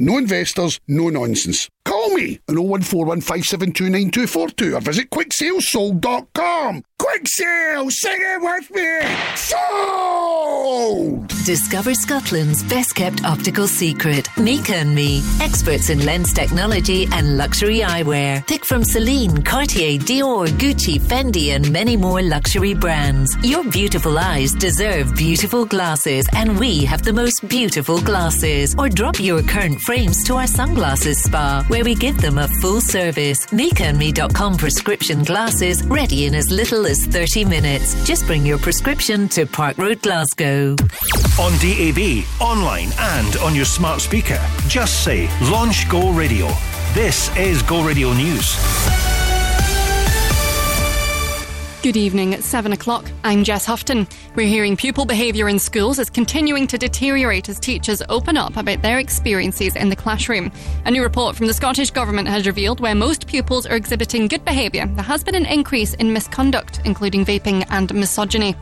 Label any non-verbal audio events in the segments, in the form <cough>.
No investors, no nonsense. Call me on 01415729242 or visit quicksalessold.com. Quick sale! Sing it with me! Sold! Discover Scotland's best kept optical secret. Mika and Me. Experts in lens technology and luxury eyewear. Pick from Celine, Cartier, Dior, Gucci, Fendi, and many more luxury brands. Your beautiful eyes deserve beautiful glasses, and we have the most beautiful glasses. Or drop your current frames to our sunglasses spa, where we give them a full service. MikaandMe.com prescription glasses ready in as little as 30 minutes. Just bring your prescription to Park Road, Glasgow. On DAB, online, and on your smart speaker, just say Launch Go Radio. This is Go Radio News. Good evening at 7 o'clock. I'm Jess Houghton. We're hearing pupil behaviour in schools is continuing to deteriorate as teachers open up about their experiences in the classroom. A new report from the Scottish Government has revealed where most pupils are exhibiting good behaviour, there has been an increase in misconduct, including vaping and misogyny.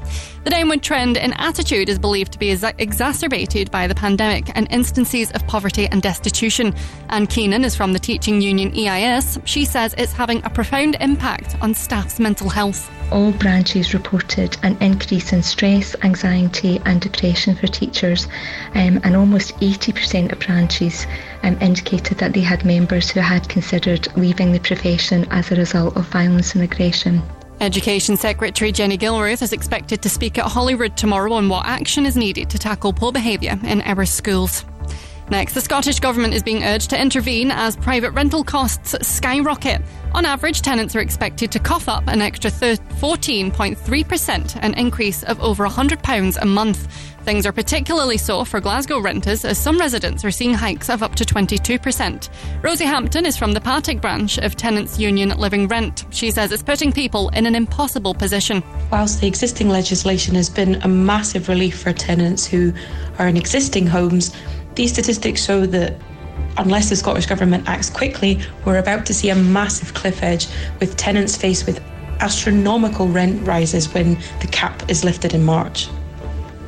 The downward trend in attitude is believed to be ex- exacerbated by the pandemic and instances of poverty and destitution. Anne Keenan is from the teaching union EIS. She says it's having a profound impact on staff's mental health all branches reported an increase in stress, anxiety, and depression for teachers, um, and almost 80% of branches um, indicated that they had members who had considered leaving the profession as a result of violence and aggression. Education Secretary Jenny Gilruth is expected to speak at Holyrood tomorrow on what action is needed to tackle poor behaviour in our schools. Next, the Scottish Government is being urged to intervene as private rental costs skyrocket. On average, tenants are expected to cough up an extra 14.3%, an increase of over £100 a month. Things are particularly so for Glasgow renters, as some residents are seeing hikes of up to 22%. Rosie Hampton is from the Partick branch of Tenants Union Living Rent. She says it's putting people in an impossible position. Whilst the existing legislation has been a massive relief for tenants who are in existing homes, these statistics show that unless the Scottish Government acts quickly, we're about to see a massive cliff edge with tenants faced with astronomical rent rises when the cap is lifted in March.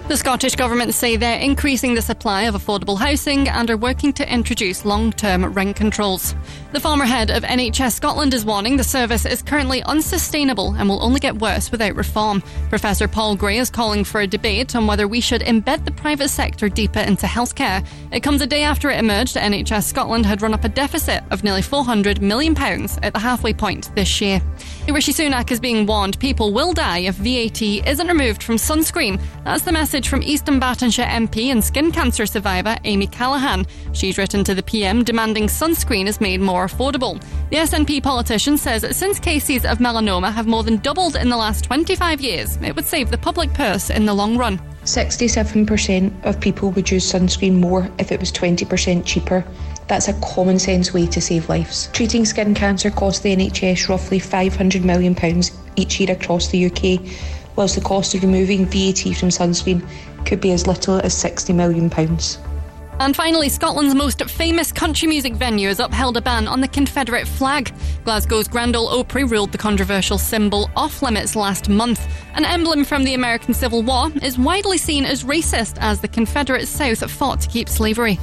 The Scottish Government say they're increasing the supply of affordable housing and are working to introduce long term rent controls. The former head of NHS Scotland is warning the service is currently unsustainable and will only get worse without reform. Professor Paul Gray is calling for a debate on whether we should embed the private sector deeper into healthcare. It comes a day after it emerged that NHS Scotland had run up a deficit of nearly £400 million at the halfway point this year. Rishi Sunak is being warned people will die if VAT isn't removed from sunscreen. That's the message from East Dunbartonshire MP and skin cancer survivor Amy Callaghan. She's written to the PM demanding sunscreen is made more affordable. The SNP politician says since cases of melanoma have more than doubled in the last 25 years, it would save the public purse in the long run. 67% of people would use sunscreen more if it was 20% cheaper. That's a common sense way to save lives. Treating skin cancer costs the NHS roughly £500 million each year across the UK whilst the cost of removing VAT from sunscreen could be as little as £60 million. And finally, Scotland's most famous country music venue has upheld a ban on the Confederate flag. Glasgow's Grand Ole Opry ruled the controversial symbol off limits last month. An emblem from the American Civil War is widely seen as racist as the Confederate South fought to keep slavery.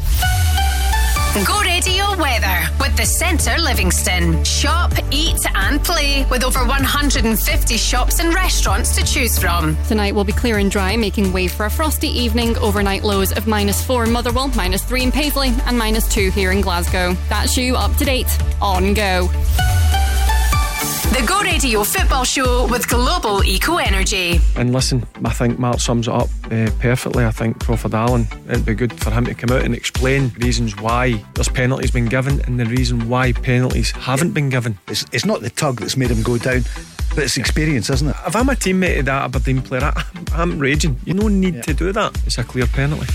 Go radio weather with the Centre Livingston. Shop, eat, and play with over 150 shops and restaurants to choose from. Tonight will be clear and dry, making way for a frosty evening. Overnight lows of minus four in Motherwell, minus three in Paisley, and minus two here in Glasgow. That's you up to date on Go. The Go Radio Football Show with Global Eco Energy. And listen, I think Mark sums it up uh, perfectly. I think Crawford Allan, it'd be good for him to come out and explain reasons why there's penalties been given and the reason why penalties haven't been given. It's, it's not the tug that's made him go down. But it's experience, isn't it? If I'm a teammate of that Aberdeen player, I, I'm raging. You no need yeah. to do that. It's a clear penalty.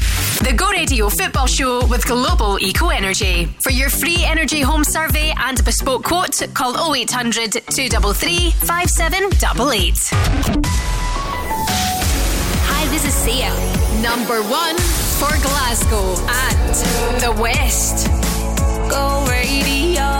The Go Radio Football Show with Global Eco Energy. For your free energy home survey and bespoke quote, call 0800 233 5788. Hi, this is Sia. Number one for Glasgow and the West. Go Radio.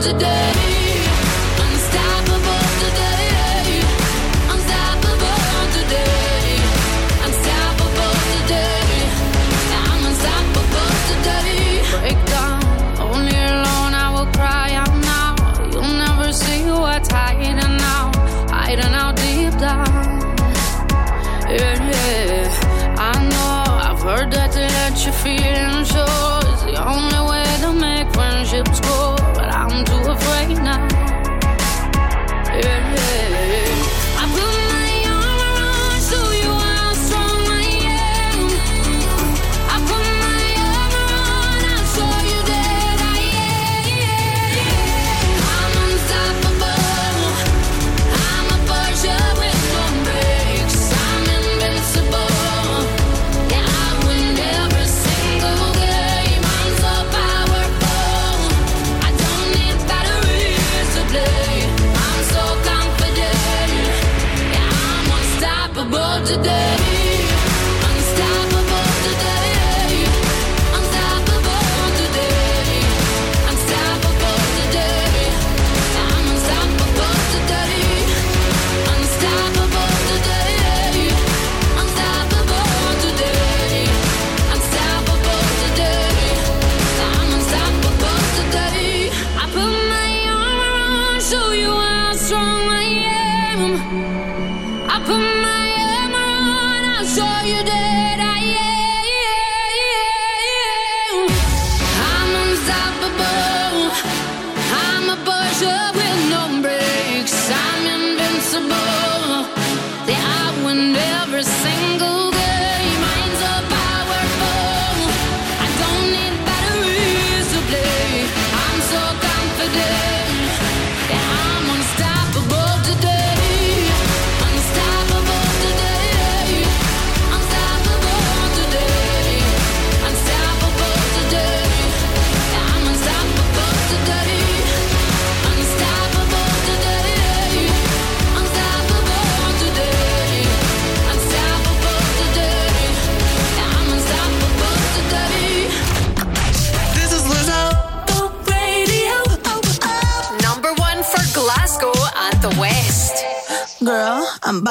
today.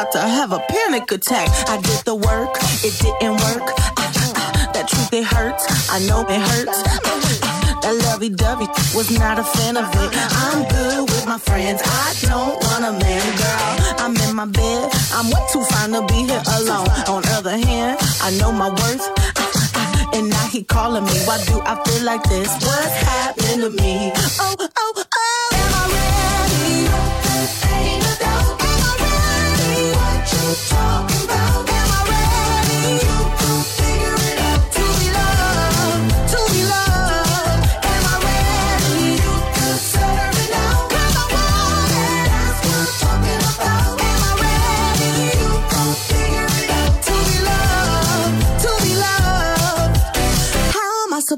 Panic attack. I did the work, it didn't work. that truth, it hurts. I know it hurts. that lovey dovey was not a fan of it. I'm good with my friends. I don't want a man, girl. I'm in my bed. I'm way too fine to be here alone. On other hand, I know my worth. And now he calling me. Why do I feel like this? What's happening to me? Oh, oh,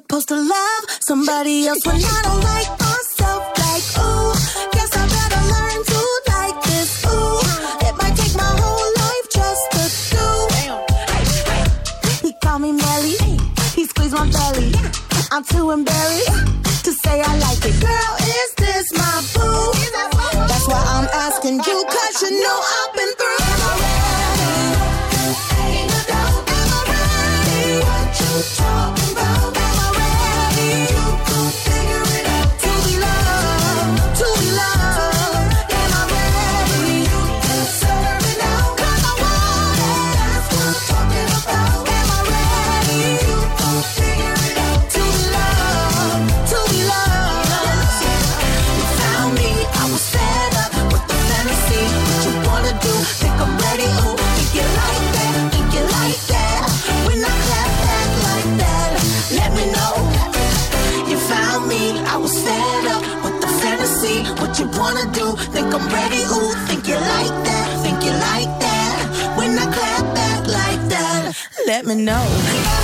supposed to love somebody else when I don't like myself? Like, ooh, guess I better learn to like this. Ooh, it might take my whole life just to do. He called me Melly, he squeezed my belly. I'm too embarrassed to say I like it. Girl, me know.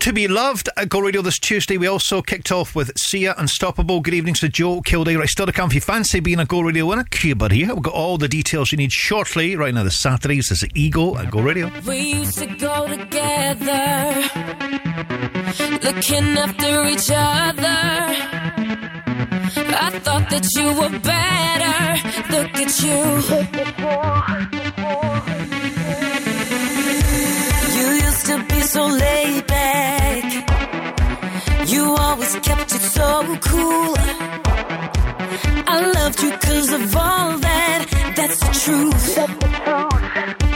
To be loved at Go Radio this Tuesday. We also kicked off with Sia Unstoppable. Good evening to Joe Kilday. Right, still to come if you fancy being a Go Radio winner. Cuba here. We've got all the details you need shortly. Right now, the Saturdays. This is Ego at Go Radio. We used to go together, looking after each other. I thought that you were better. Look at you. <laughs> so laid back. You always kept it so cool. I loved you cause of all that. That's the truth. I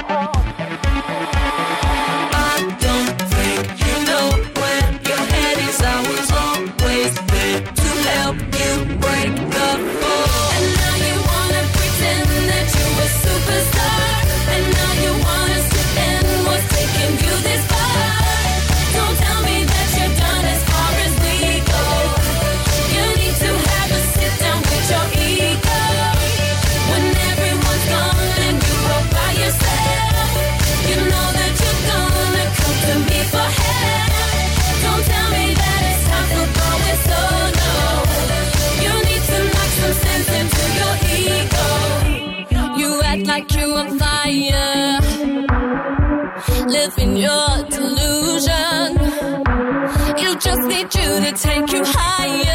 in your delusion. You just need you to take you higher.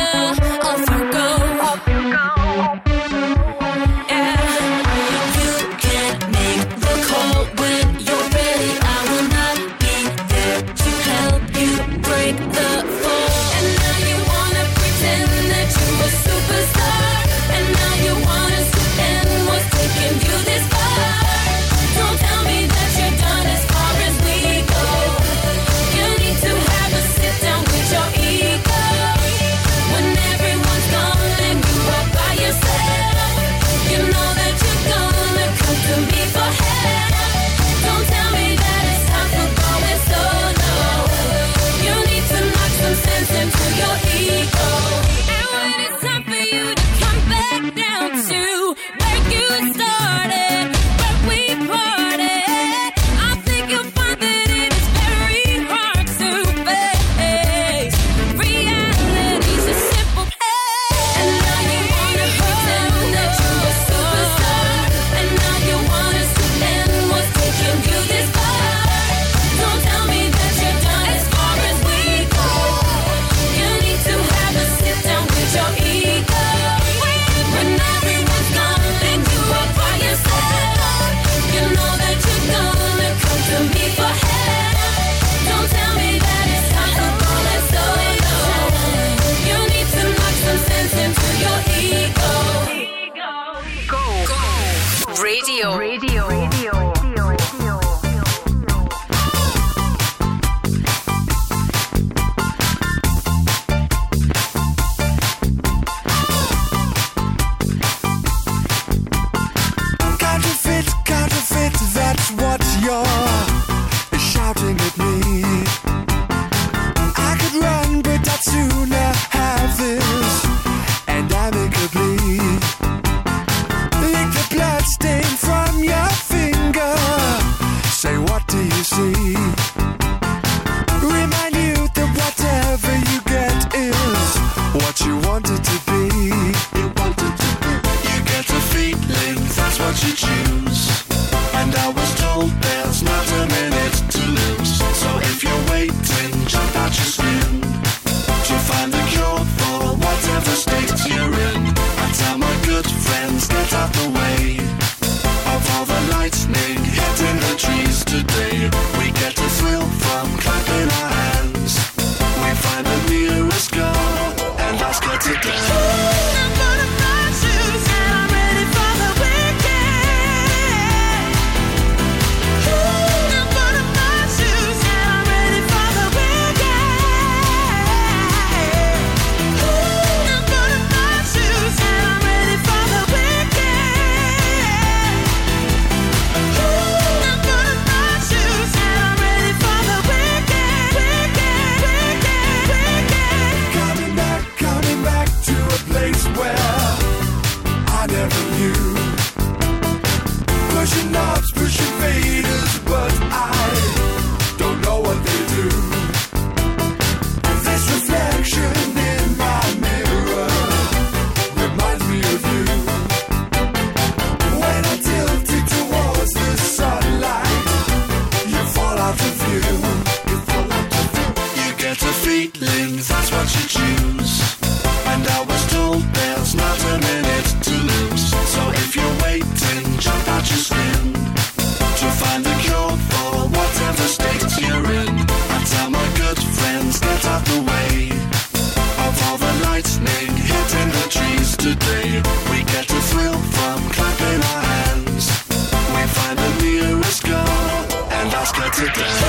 today.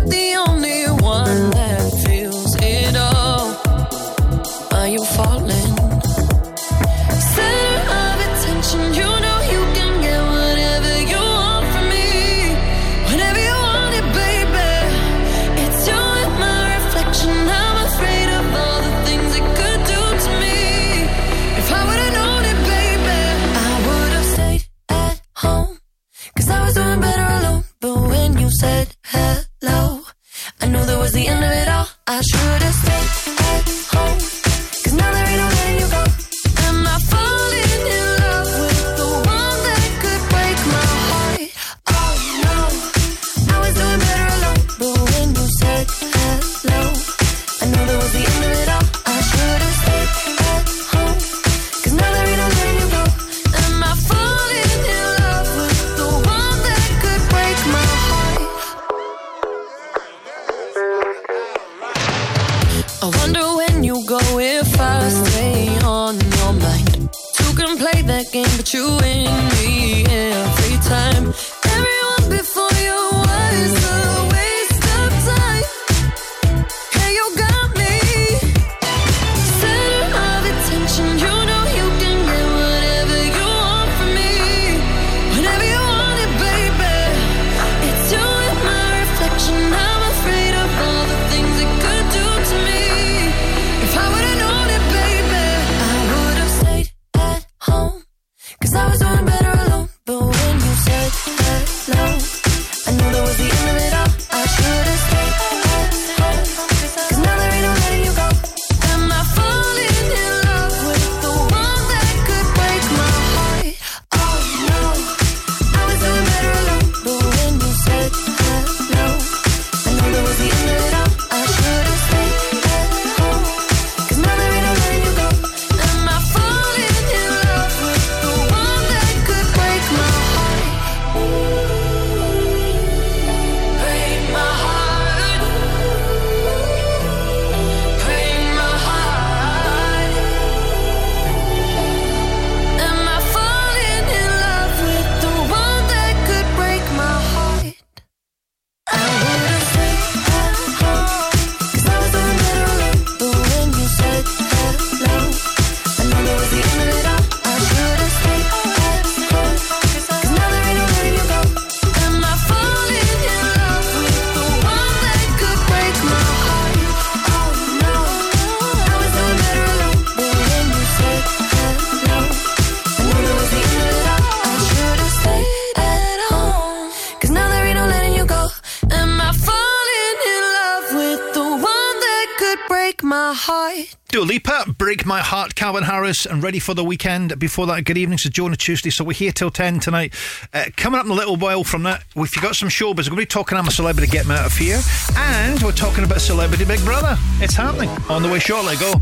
And ready for the weekend. Before that, good evening to Jonah Tuesday. So we're here till 10 tonight. Uh, coming up in a little while from that, you got some showbiz, we're going to be talking I'm a Celebrity, Get Me Out of Here. And we're talking about Celebrity Big Brother. It's happening. On the way shortly. Go.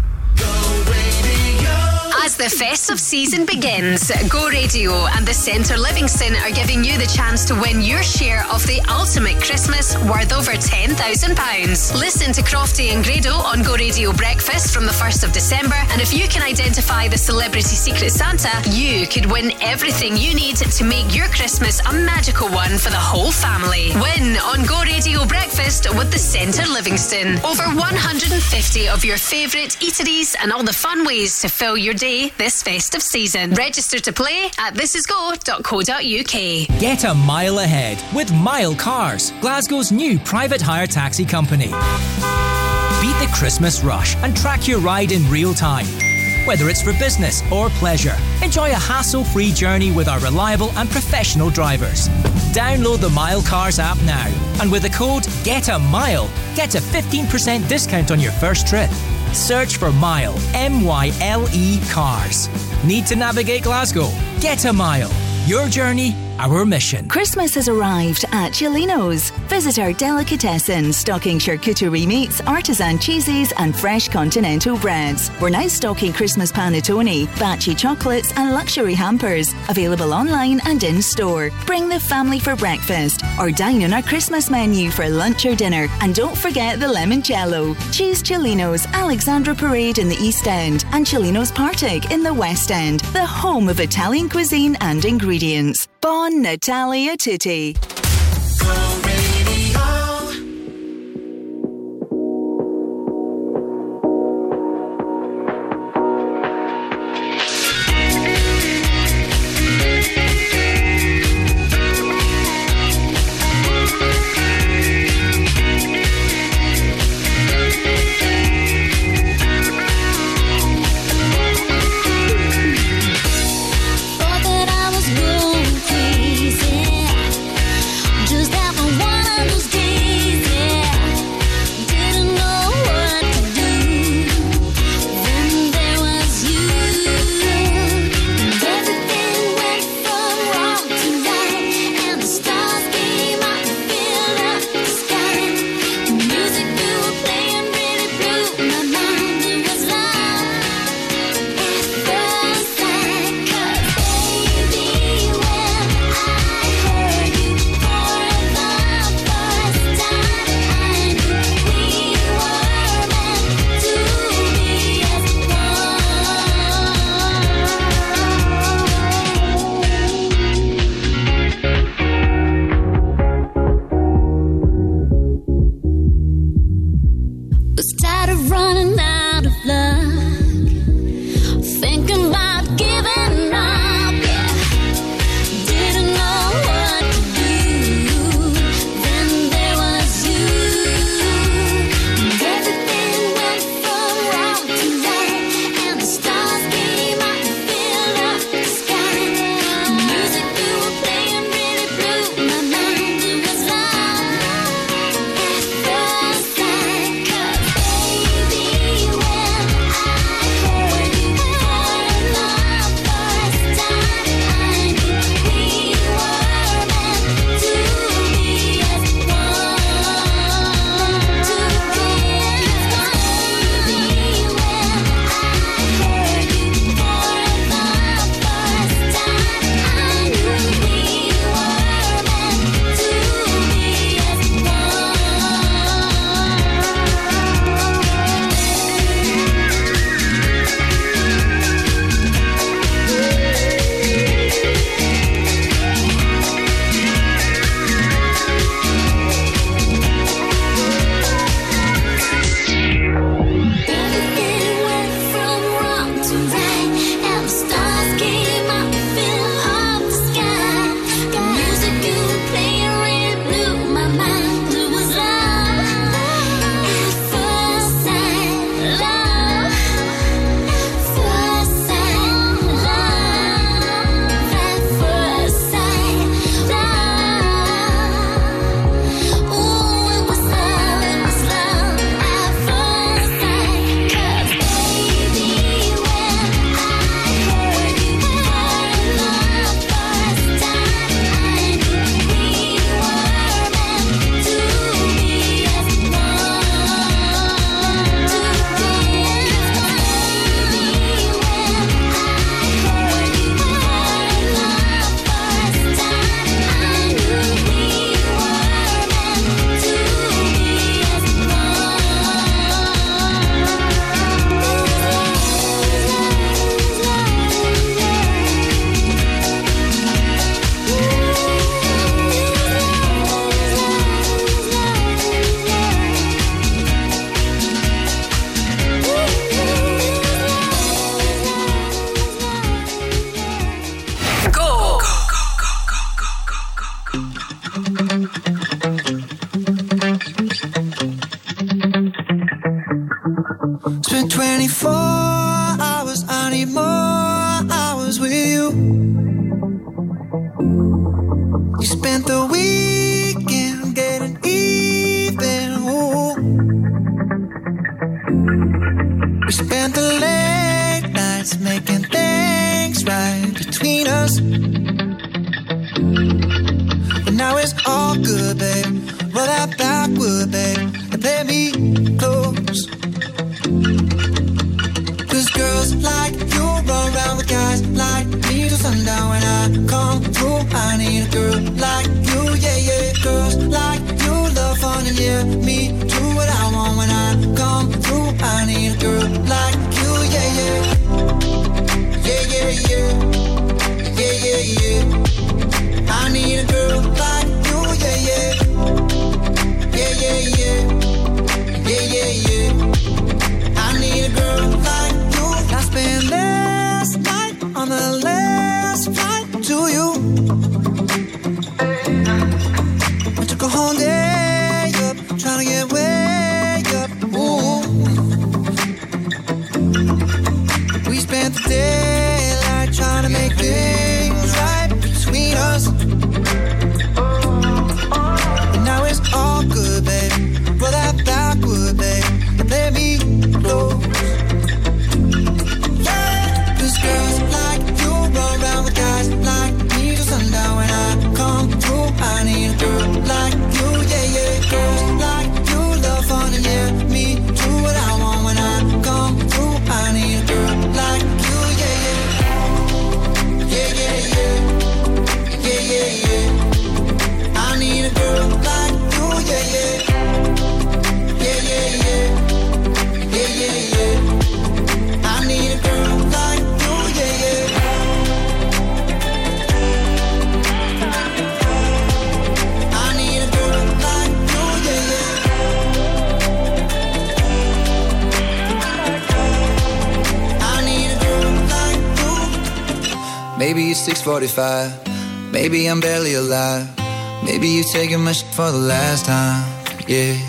The festive season begins, Go Radio and the Centre Livingston are giving you the chance to win your share of the ultimate Christmas worth over £10,000. Listen to Crofty and Grado on Go Radio Breakfast from the 1st of December, and if you can identify the celebrity Secret Santa, you could win everything you need to make your Christmas a magical one for the whole family. Win on Go Radio Breakfast with the Centre Livingston. Over 150 of your favourite eateries and all the fun ways to fill your day this festive season. Register to play at thisisgo.co.uk. Get a mile ahead with Myle Cars, Glasgow's new private hire taxi company. Beat the Christmas rush and track your ride in real time. Whether it's for business or pleasure, enjoy a hassle free journey with our reliable and professional drivers. Download the Myle Cars app now, and with the code GET A MILE, get a 15% discount on your first trip. Search for Myle, M Y L E Cars. Need to navigate Glasgow? Get a mile. Your journey, our mission. Christmas has arrived at Celino's. Visit our delicatessen stocking charcuterie meats, artisan cheeses, and fresh continental breads. We're now stocking Christmas panettone, Baci chocolates, and luxury hampers. Available online and in store. Bring the family for breakfast or dine on our Christmas menu for lunch or dinner. And don't forget the limoncello. Choose Celino's Alexandra Parade in the East End and Celino's Partick in the West End, the home of Italian cuisine and ingredients. Bon Natalia Tutti. 6:45. Maybe I'm barely alive. Maybe you're taking my shit for the last time. Yeah.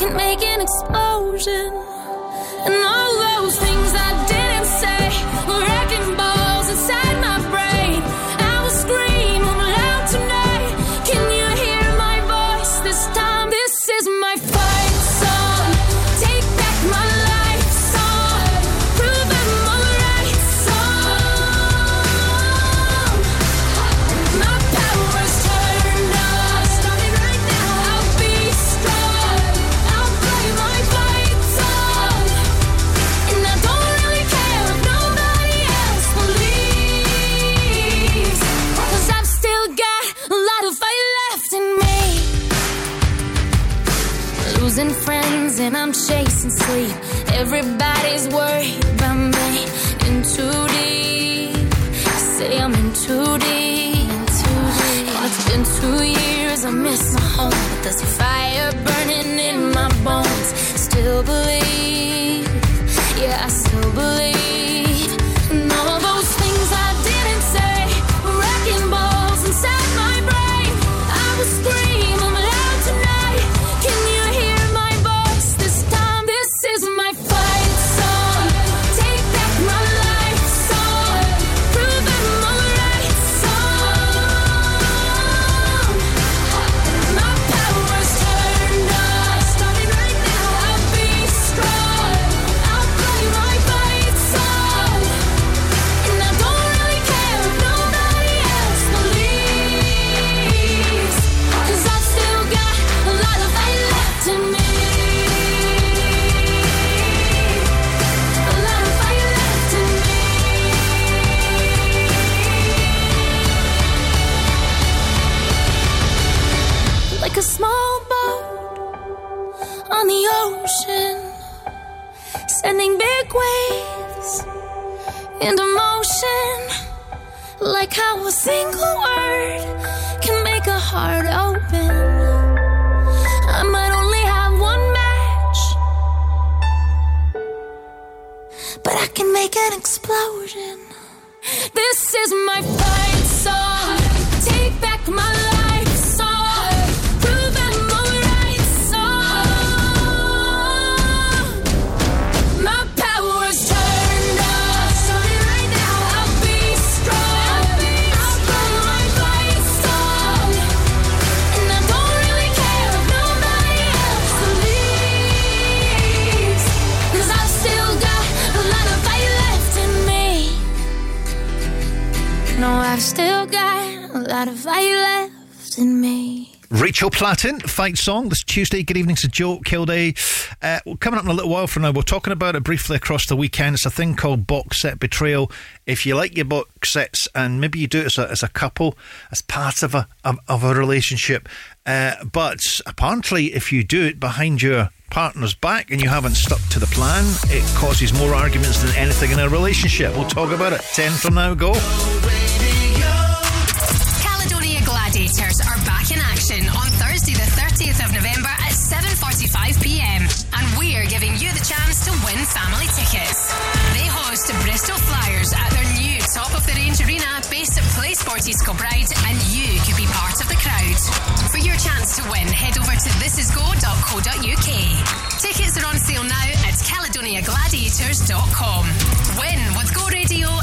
can make an explosion. And all those things I didn't say were wrecking balls. can sleep. Everybody's worried about me. In too deep. Say I'm in too deep. Oh, it's been two years, I miss my home. But there's a fire burning in my bones. Still believe, yeah, I ocean, sending big waves into motion. Like how a single word can make a heart open. I might only have one match, but I can make an explosion. This is my fight song. Take back my life still got a lot of fight left in me. Rachel Platten, fight song. This Tuesday. Good evening to Joe Kilday. Uh, coming up in a little while from now, we're talking about it briefly across the weekend. It's a thing called box set betrayal. If you like your box sets, and maybe you do it as a, as a couple, as part of a of, of a relationship, uh, but apparently, if you do it behind your partner's back and you haven't stuck to the plan, it causes more arguments than anything in a relationship. We'll talk about it. Ten from now. Go. Gladiators are back in action on Thursday, the 30th of November at 7:45 p.m. and we're giving you the chance to win family tickets. They host the Bristol Flyers at their new top of the range arena based at Playsport East Kilbride, and you could be part of the crowd. For your chance to win, head over to thisisgo.co.uk. Tickets are on sale now at caledoniagladiators.com. Win with Go Radio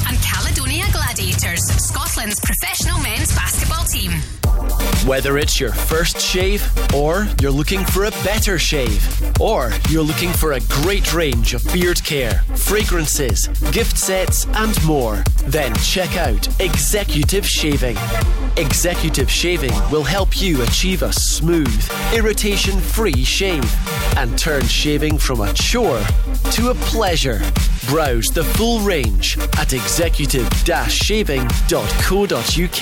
Gladiators, Scotland's professional men's basketball team. Whether it's your first shave, or you're looking for a better shave, or you're looking for a great range of beard care, fragrances, gift sets, and more, then check out Executive Shaving. Executive Shaving will help you achieve a smooth, irritation free shave and turn shaving from a chore to a pleasure. Browse the full range at executive shaving.co.uk.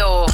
Radio.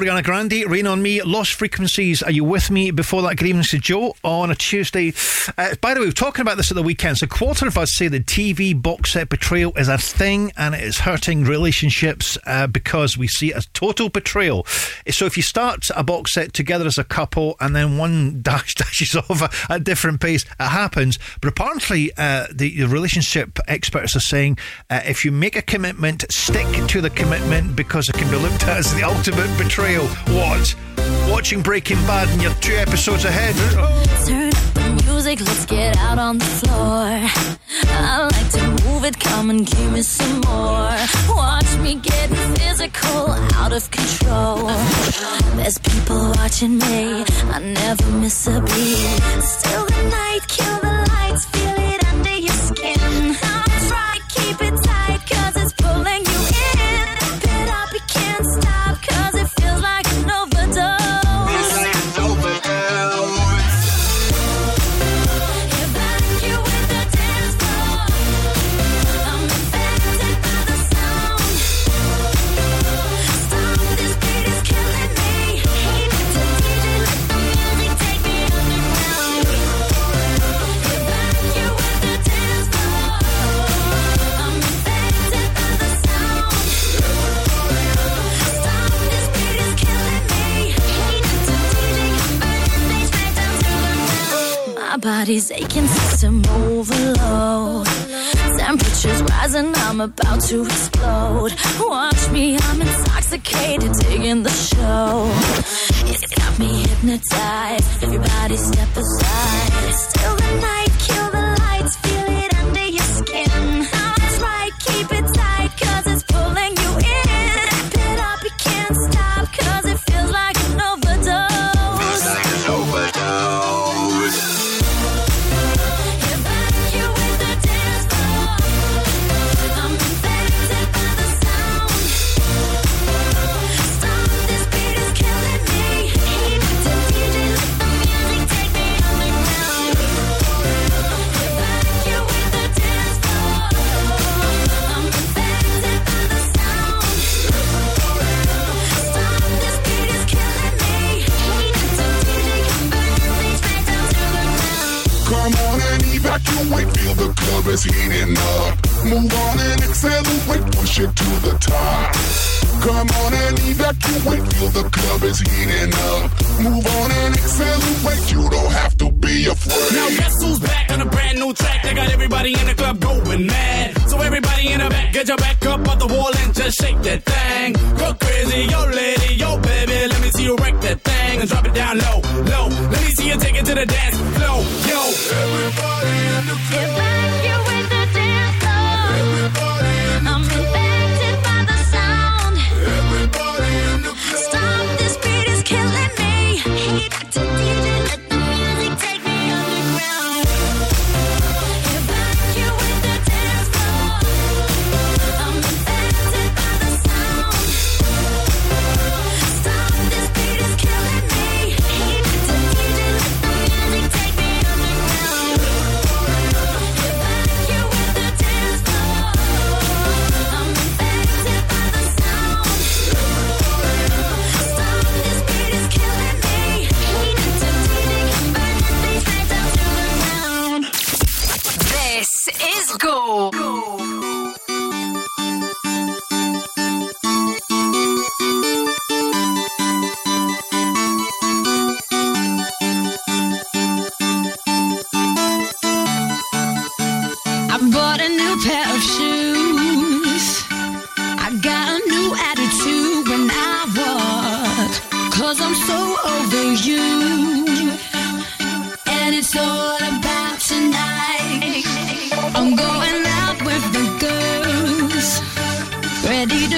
Ariana Grande, Rain on Me, Lost Frequencies. Are you with me before that? Evening to Joe on a Tuesday. Uh, by the way, we were talking about this at the weekend. So, a quarter of us say the TV box set betrayal is a thing and it is hurting relationships uh, because we see it as total betrayal. So, if you start a box set together as a couple and then one <laughs> dash dashes off at a different pace, it happens. But apparently, uh, the, the relationship experts are saying uh, if you make a commitment, stick to the commitment because it can be looked at as the ultimate betrayal. What? Watching Breaking Bad and you're two episodes ahead. Turn up the music, let's get out on the floor. I like to move it, come and give me some more. Watch me physical, out of control. There's people watching me, I never miss a beat. Still the night, kill the lights, feel body's aching, system overload. Temperatures rising, I'm about to explode. Watch me, I'm intoxicated, digging the show. It's got me hypnotized. Everybody step aside. Still the night, the club is heating up. Move on and accelerate, push it to the top. Come on and evacuate, feel the club is heating up. Move on and accelerate, you don't have to be afraid. Now guess who's back on a brand new track? They got everybody in the club going mad. Everybody in the back, get your back up off the wall and just shake that thing. Go crazy, yo lady, yo baby, let me see you wreck that thing and drop it down low, low. Let me see you take it to the dance floor, yo. Everybody in the club. is Go. I bought a new pair of shoes.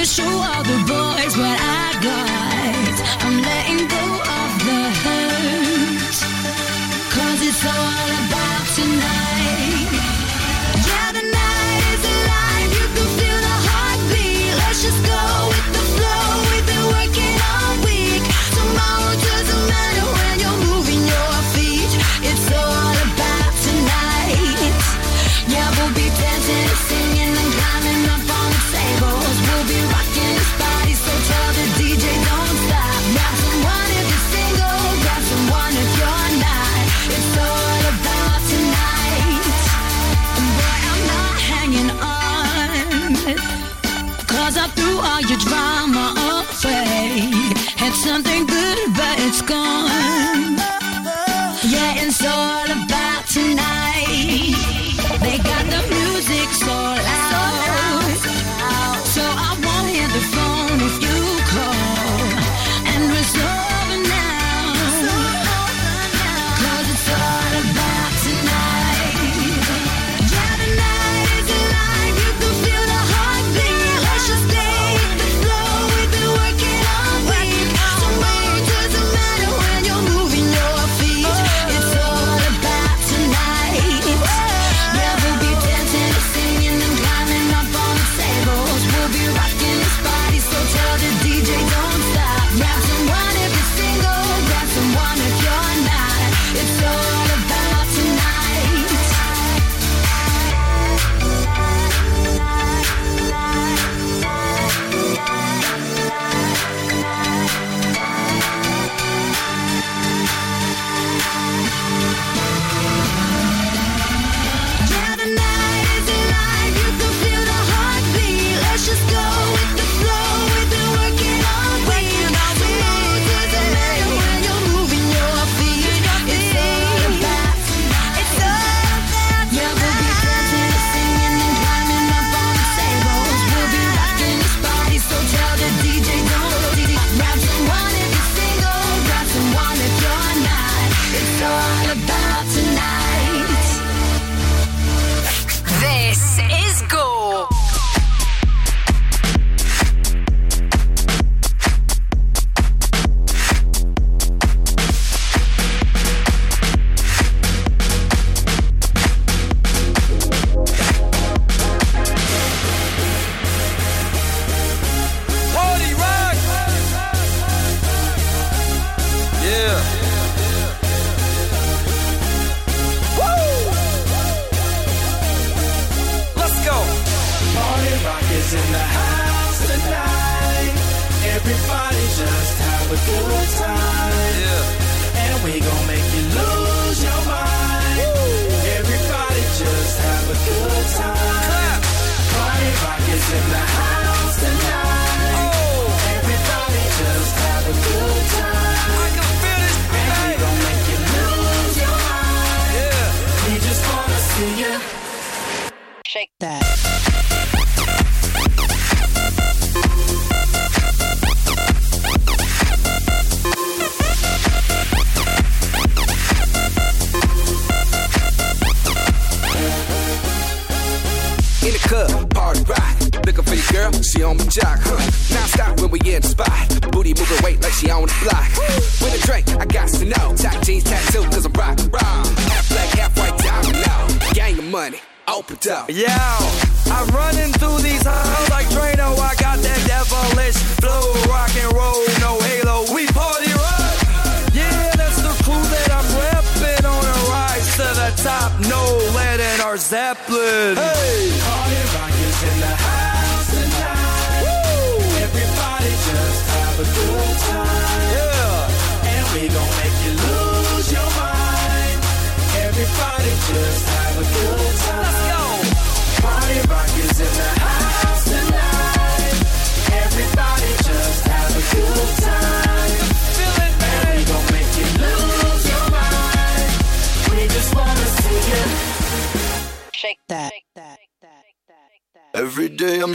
to show all the boys what I got. your drama away. Had something good, but it's gone.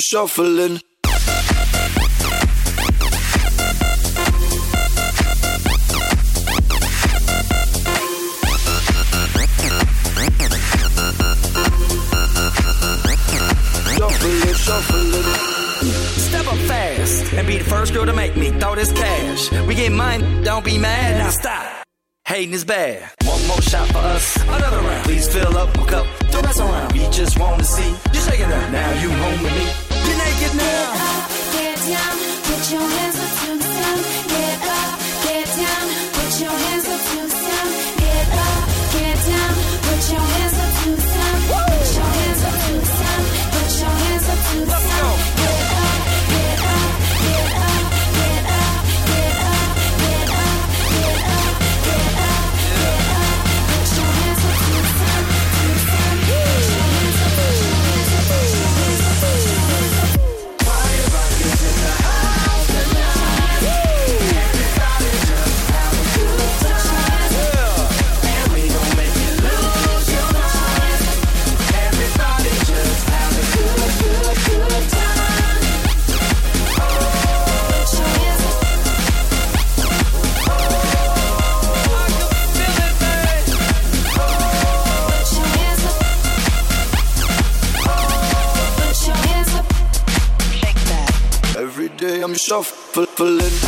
shuffling. and be the first girl to make me throw this cash. We get mine, don't be mad, now stop. Hating is bad. fulfilling.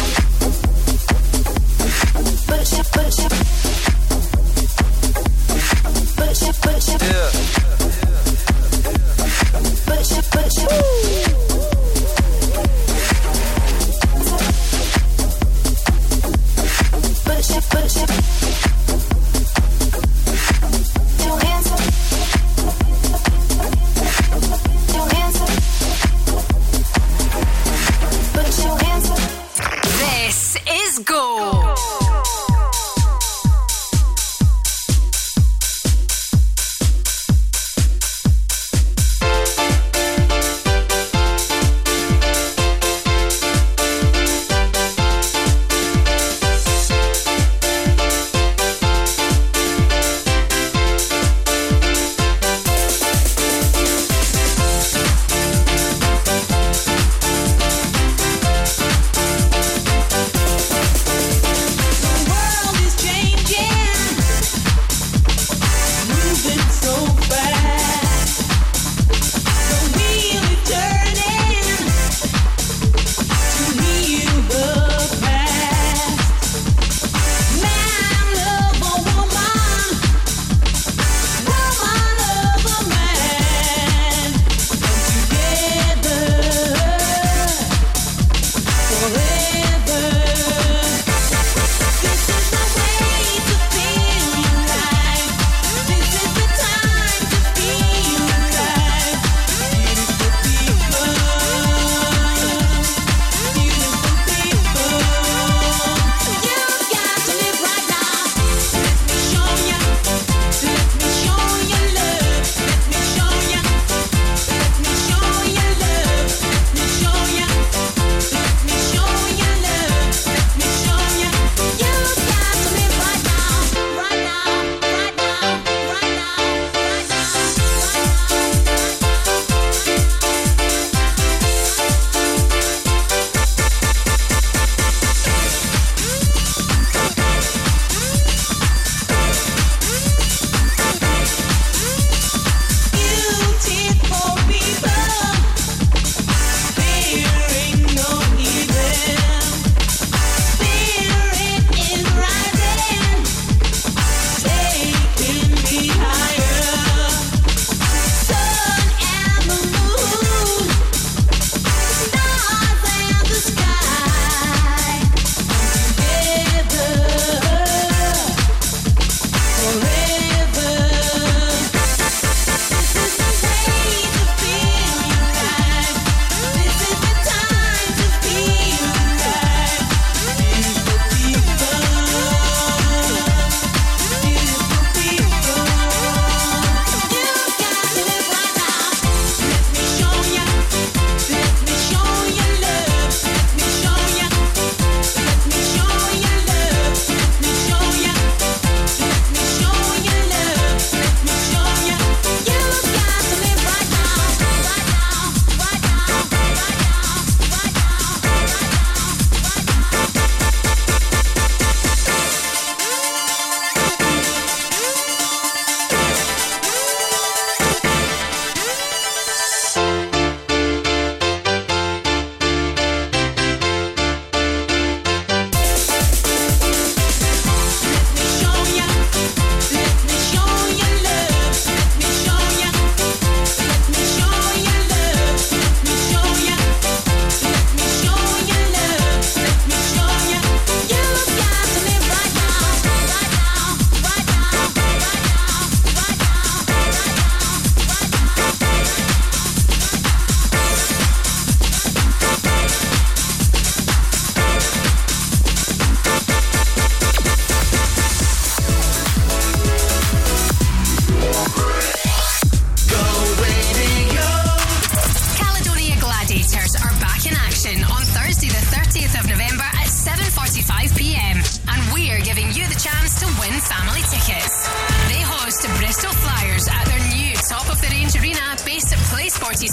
At Play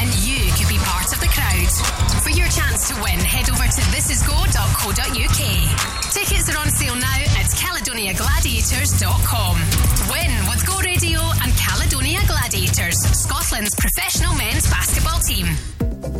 and you could be part of the crowd. For your chance to win, head over to thisisgo.co.uk. Tickets are on sale now at CaledoniaGladiators.com. Win with Go Radio and Caledonia Gladiators, Scotland's professional men's basketball team.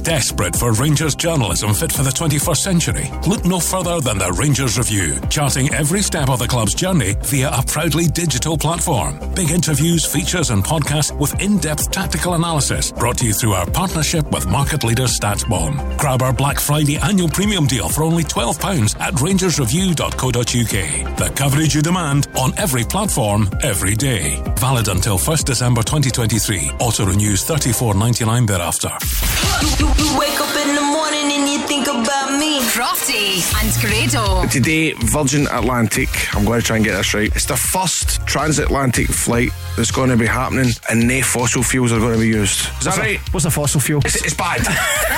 Desperate for Rangers journalism fit for the 21st century? Look no further than the Rangers Review, charting every step of the club's journey via a proudly digital platform. Big interviews, features, and podcasts with in depth tactical analysis brought to you through our partnership with market leader StatsBomb. Grab our Black Friday annual premium deal for only £12 at rangersreview.co.uk. The coverage you demand on every platform, every day. Valid until 1st December 2023. Auto renews $34.99 thereafter. You, you wake up in the and you think about me. Crofty and Grado. Today, Virgin Atlantic, I'm going to try and get this right. It's the first transatlantic flight that's going to be happening and no fossil fuels are going to be used. Is that What's a- right? what's a fossil fuel? It's, it's bad. <laughs>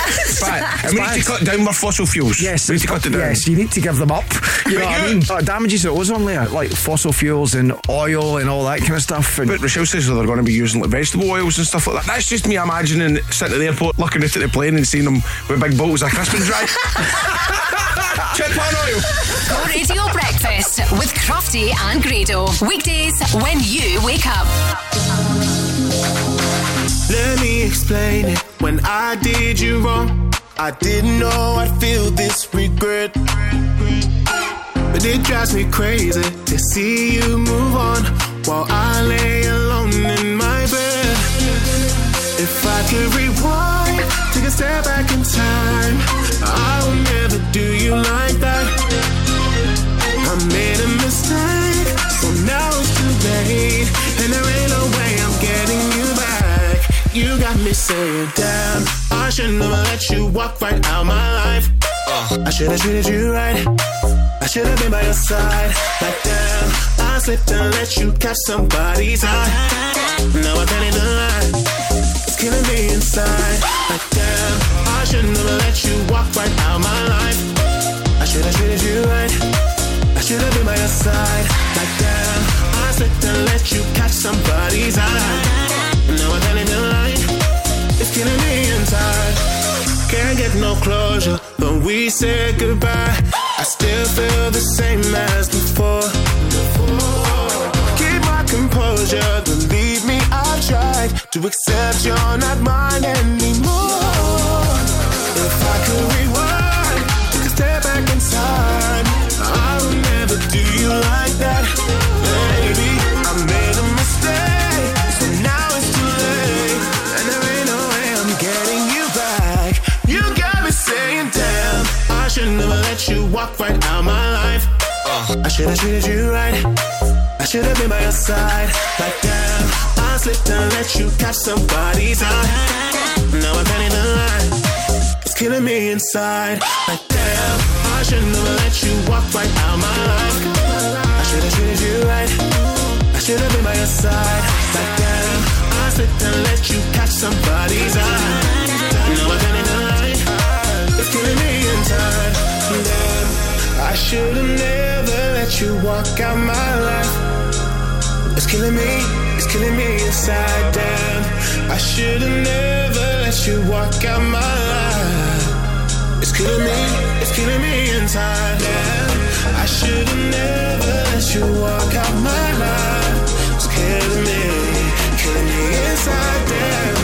it's bad. And we bad. need to cut down our fossil fuels. Yes, we need to cut it down. yes, you need to give them up. You know what I mean? It damages the ozone layer, like fossil fuels and oil and all that kind of stuff. And But Rochelle says that they're going to be using like vegetable oils and stuff like that. That's just me imagining sitting at the airport, looking out at the plane and seeing them with big bottles of crisp and dry. <laughs> Check pan oil. Go Radio Breakfast with Crofty and Grado. Weekdays when you wake up. Let me explain it. When I did you wrong, I didn't know I'd feel this regret. But it drives me crazy to see you move on while I lay alone in my bed. If I could rewind, a step back in time, I will never do you like that. I made a mistake, so now it's too late, and there ain't no way I'm getting you back. You got me saying, damn, I should never let you walk right out my life. I should have treated you right. I should have been by your side. Like damn, I slipped and let you catch somebody's eye. Now I can't even lie. Killing me inside. Like damn, I should never let you walk right out my life. I should have treated you right. I should have been by your side. Like damn, I slipped and let you catch somebody's eye. Now I can't even lie. It's killing me inside. Can't get no closure when we said goodbye. I still feel the same as before. Keep my composure, to accept you're not mine anymore. If I could rewind, take a step back in time, I would never do you like that, baby. I made a mistake, so now it's too late, and there ain't no way I'm getting you back. You got me saying, damn, I should never let you walk right out my life. Uh, I should have treated you right. I should have been by your side. Like damn, I slipped and let you catch somebody's eye. Now I can't even lie. It's killing me inside. Like damn, I should never let you walk right out my life. I should have treated you right. I should have been by your side. Like damn, I slipped and let you catch somebody's eye. Now I can't even lie. It's killing me inside. Damn, I should have never let you walk out my life. It's killing me, it's killing me inside. Damn, I should have never let you walk out my life. It's killing me, it's killing me inside. Damn, I should have never let you walk out my life. It's killing me, killing me inside. Damn,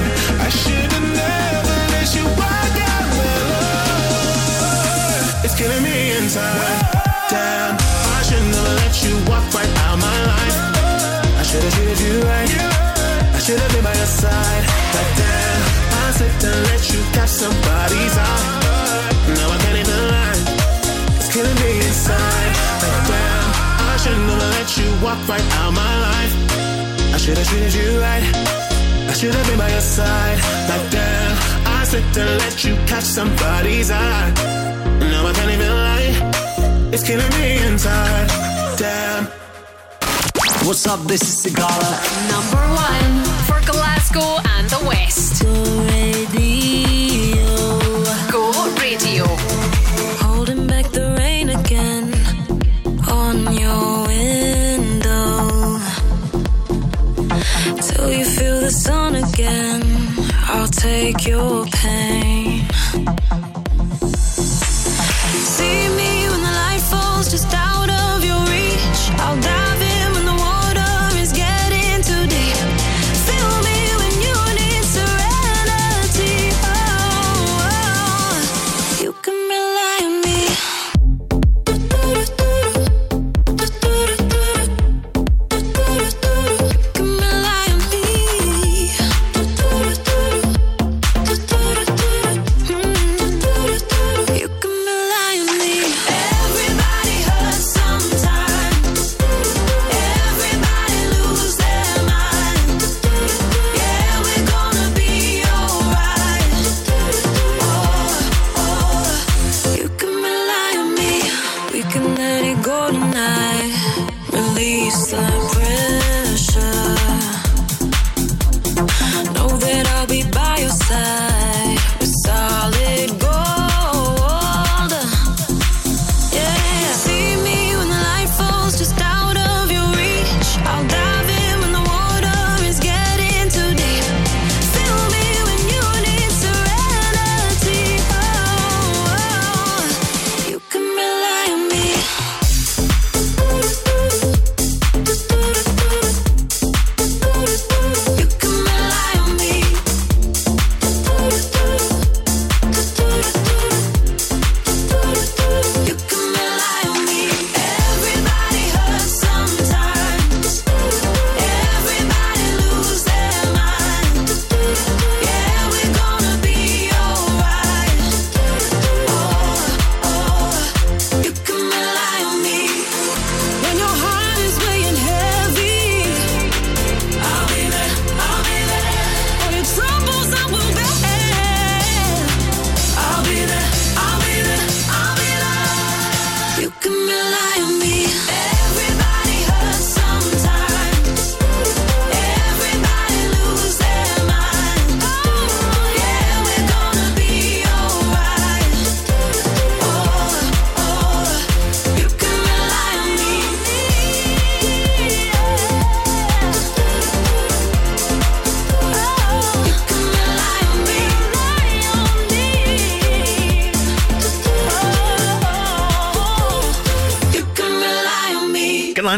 I should have never let you walk out my life. It's killing me inside. Damn, you walk right out my life. I should have treated you right. I should have been by your side. Like damn, I slipped and let you catch somebody's eye. Now I can't even lie. It's killing me inside. Like damn, I should never let you walk right out my life. I should have treated you right. I should have been by your side. Like damn, I slipped and let you catch somebody's eye. Now I can't even lie. It's killing me inside. Damn. What's up? This is Sigala. Number one for Glasgow and the West. Go radio. Go radio. Holding back the rain again on your window. Till you feel the sun again, I'll take your pain.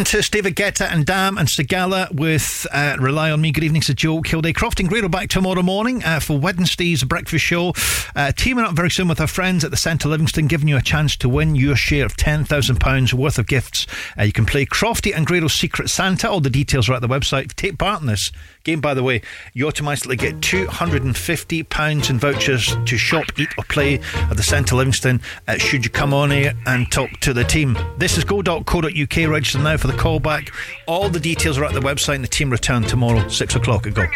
Galantis, David Guetta and Dam and Sigala with uh, Rely on Me. Good evening to Joe Kilday. Croft and Grado back tomorrow morning uh, for Wednesday's breakfast show. Uh, teaming up very soon with our friends at the Centre Livingston, giving you a chance to win your share of £10,000 worth of gifts. Uh, you can play Crofty and Grado's Secret Santa. All the details are at the website. Take part in this game, by the way. You automatically get £250 in vouchers to shop, eat, or play at the Centre Livingston. Uh, should you come on here and talk to the team? This is go.co.uk. Register now for the callback. All the details are at the website, and the team return tomorrow, 6 o'clock at Go.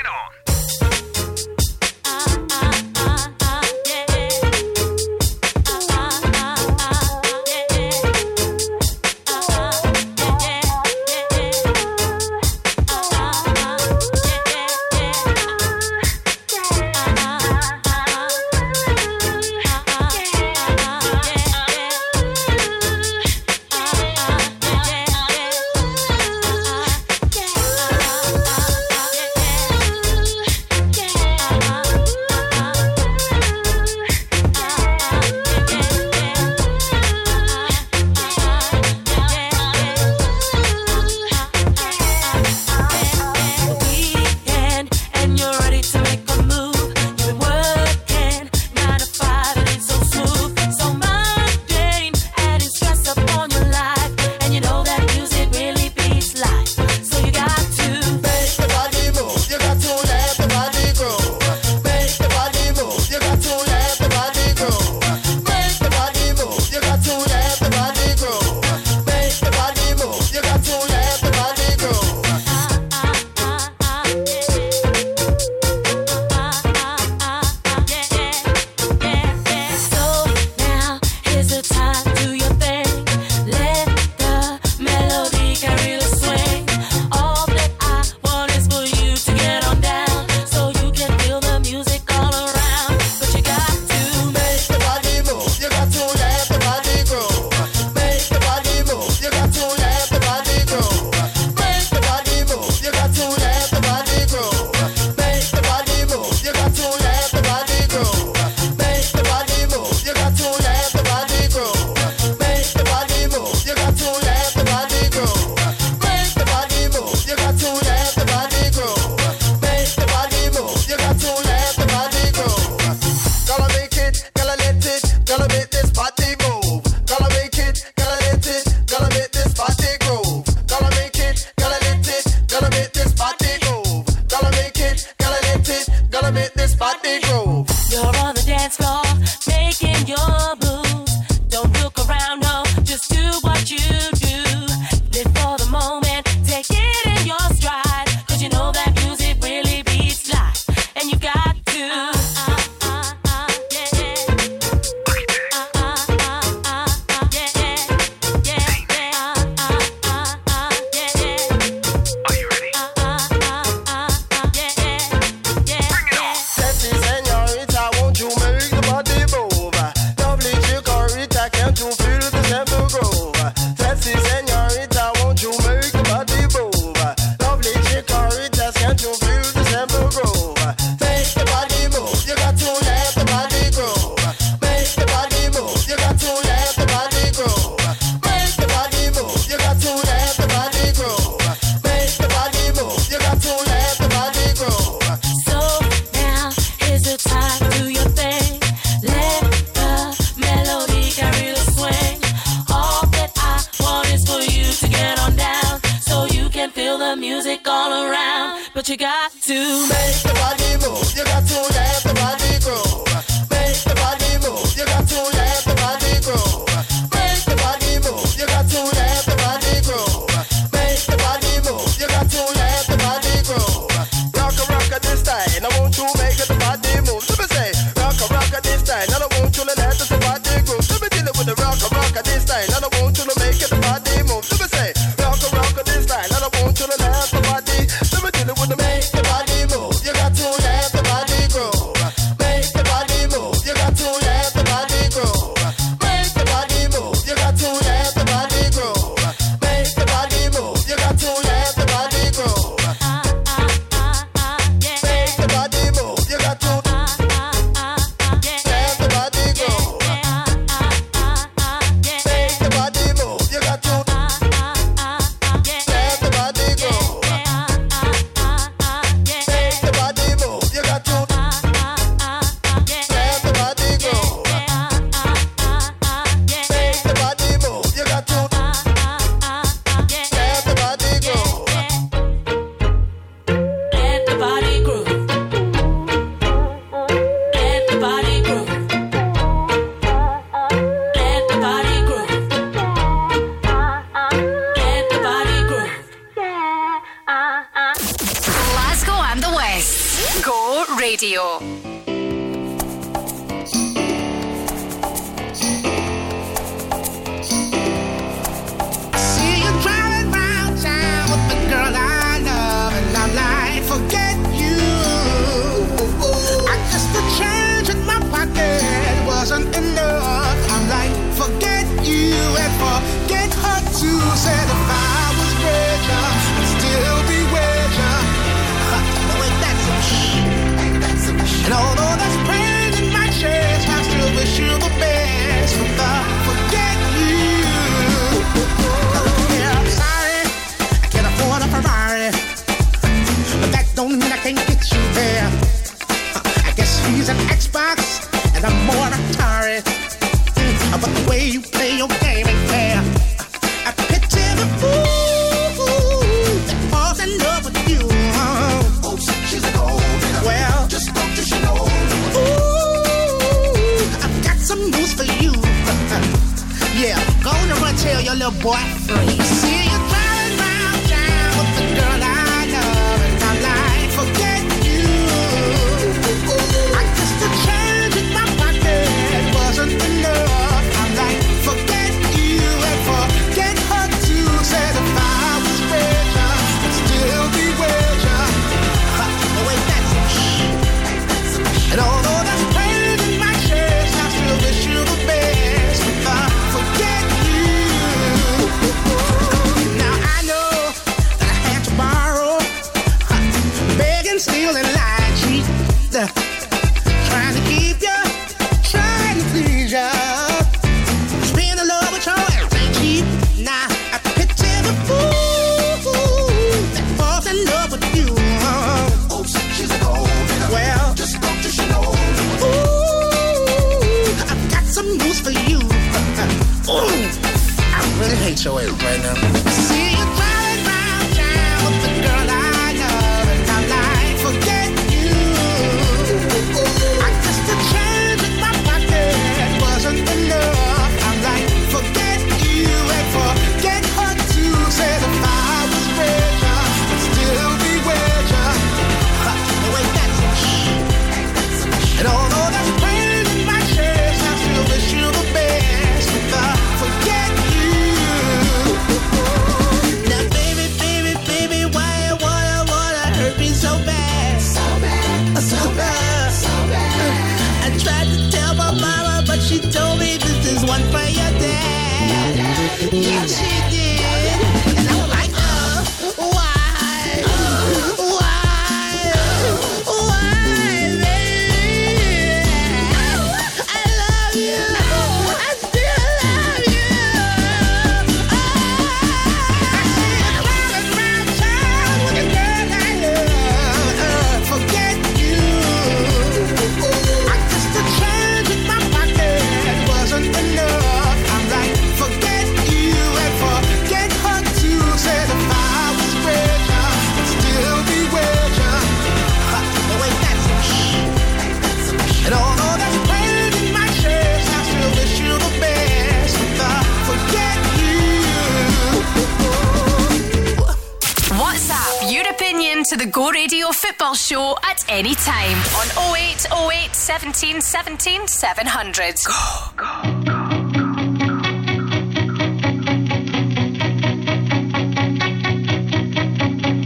In to the Go Radio Football Show at any time on 0808 17 17 700.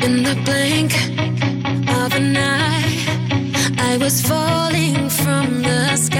In the blink of an eye, I was falling from the sky.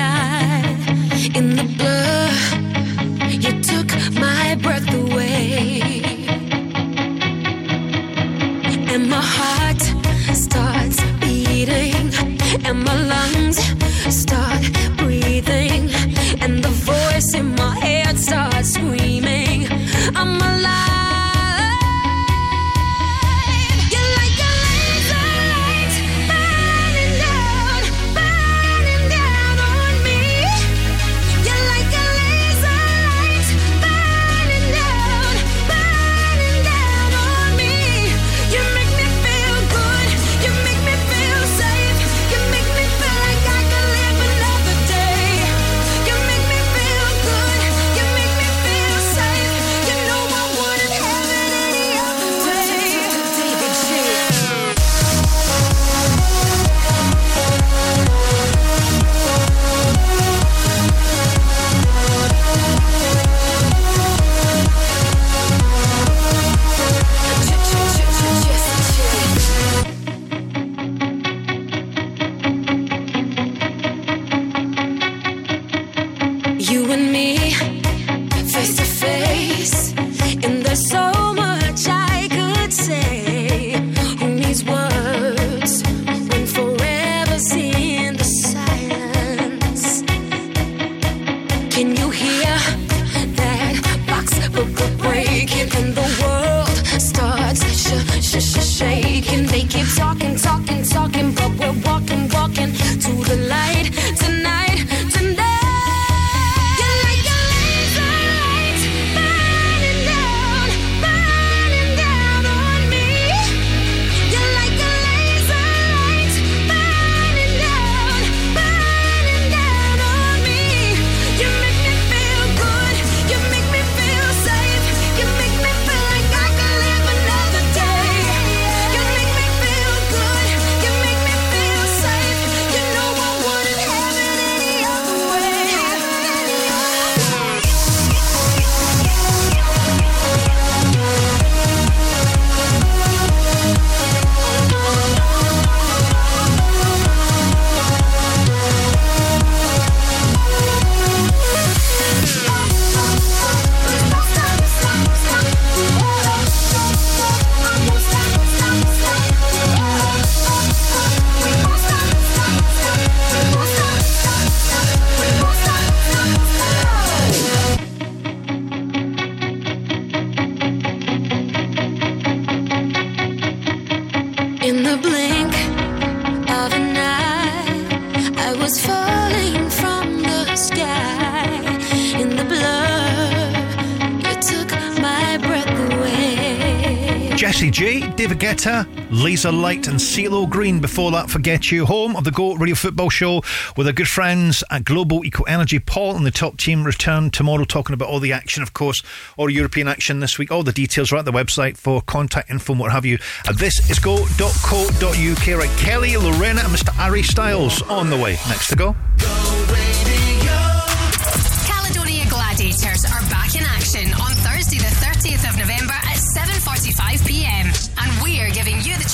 Lisa Light, and CeeLo Green. Before that, Forget You, home of the Go Radio Football Show with our good friends at Global Eco Energy. Paul and the top team return tomorrow, talking about all the action, of course, all European action this week. All the details are at the website for contact info and what have you. And this is go.co.uk. Right, Kelly, Lorena, and Mr. Harry Styles on the way. Next to go. Caledonia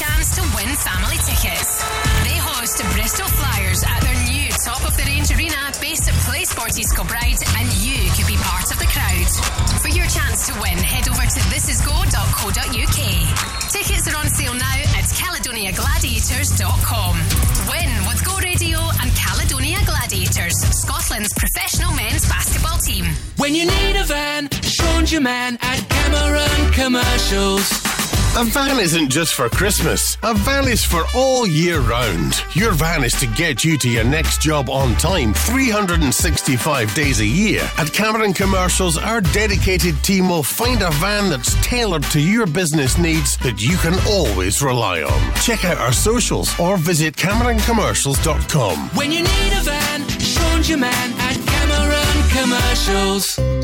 chance to win family tickets. They host the Bristol Flyers at their new top of the range arena based at Playsport East Kilbride, and you could be part of the crowd. For your chance to win, head over to thisisgo.co.uk. Tickets are on sale now at caledoniagladiators.com. Win with Go Radio and Caledonia Gladiators, Scotland's professional men's basketball team. When you need a van, Sean's your man at Cameron Commercials. A van isn't just for Christmas. A van is for all year round. Your van is to get you to your next job on time 365 days a year. At Cameron Commercials, our dedicated team will find a van that's tailored to your business needs that you can always rely on. Check out our socials or visit CameronCommercials.com. When you need a van, Sean's your man at Cameron Commercials.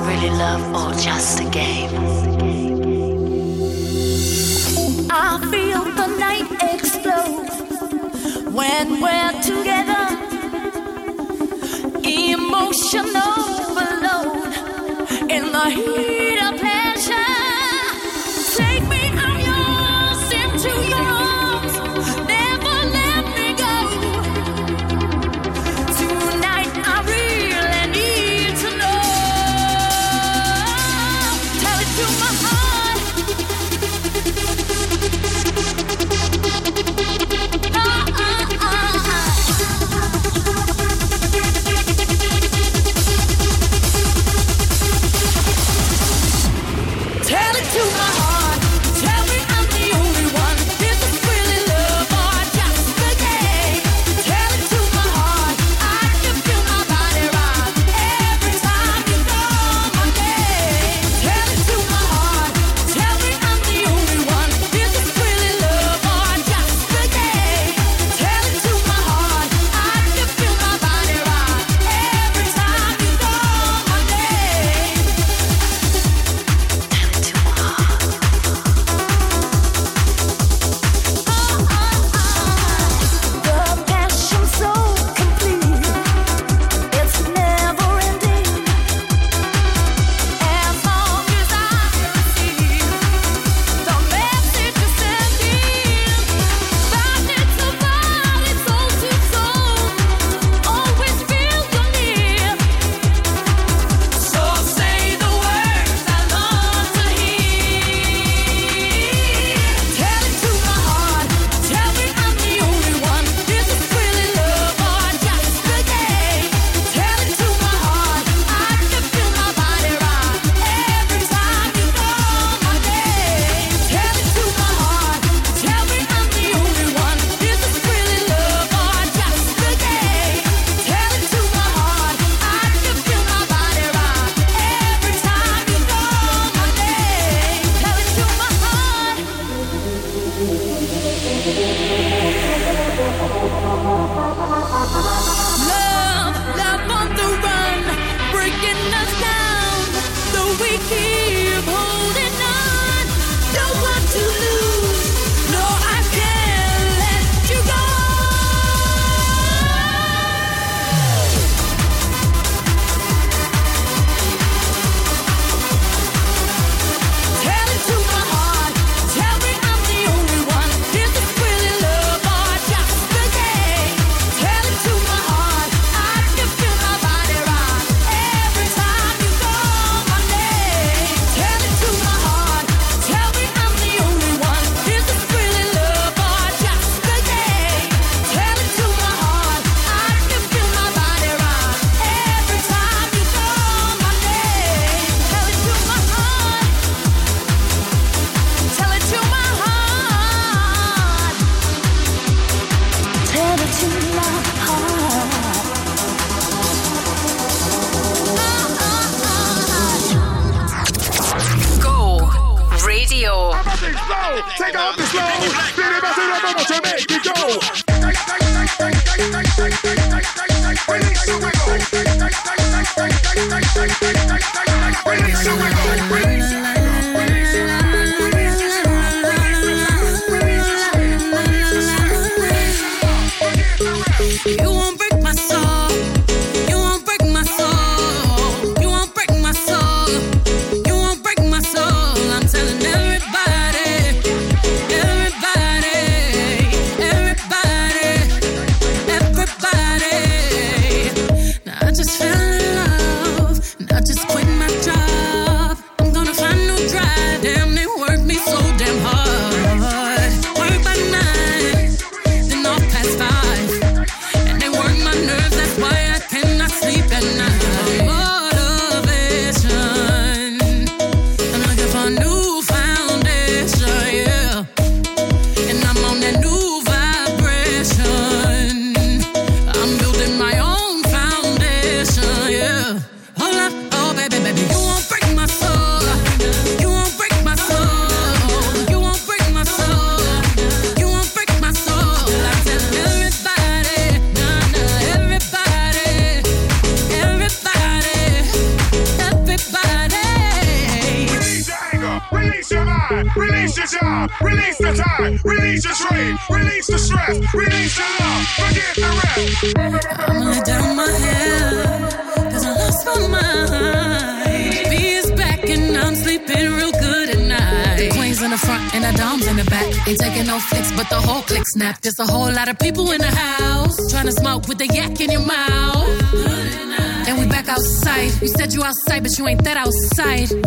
really love or just a game? I feel the night explode when we're together. Emotional overload in the heat. outside.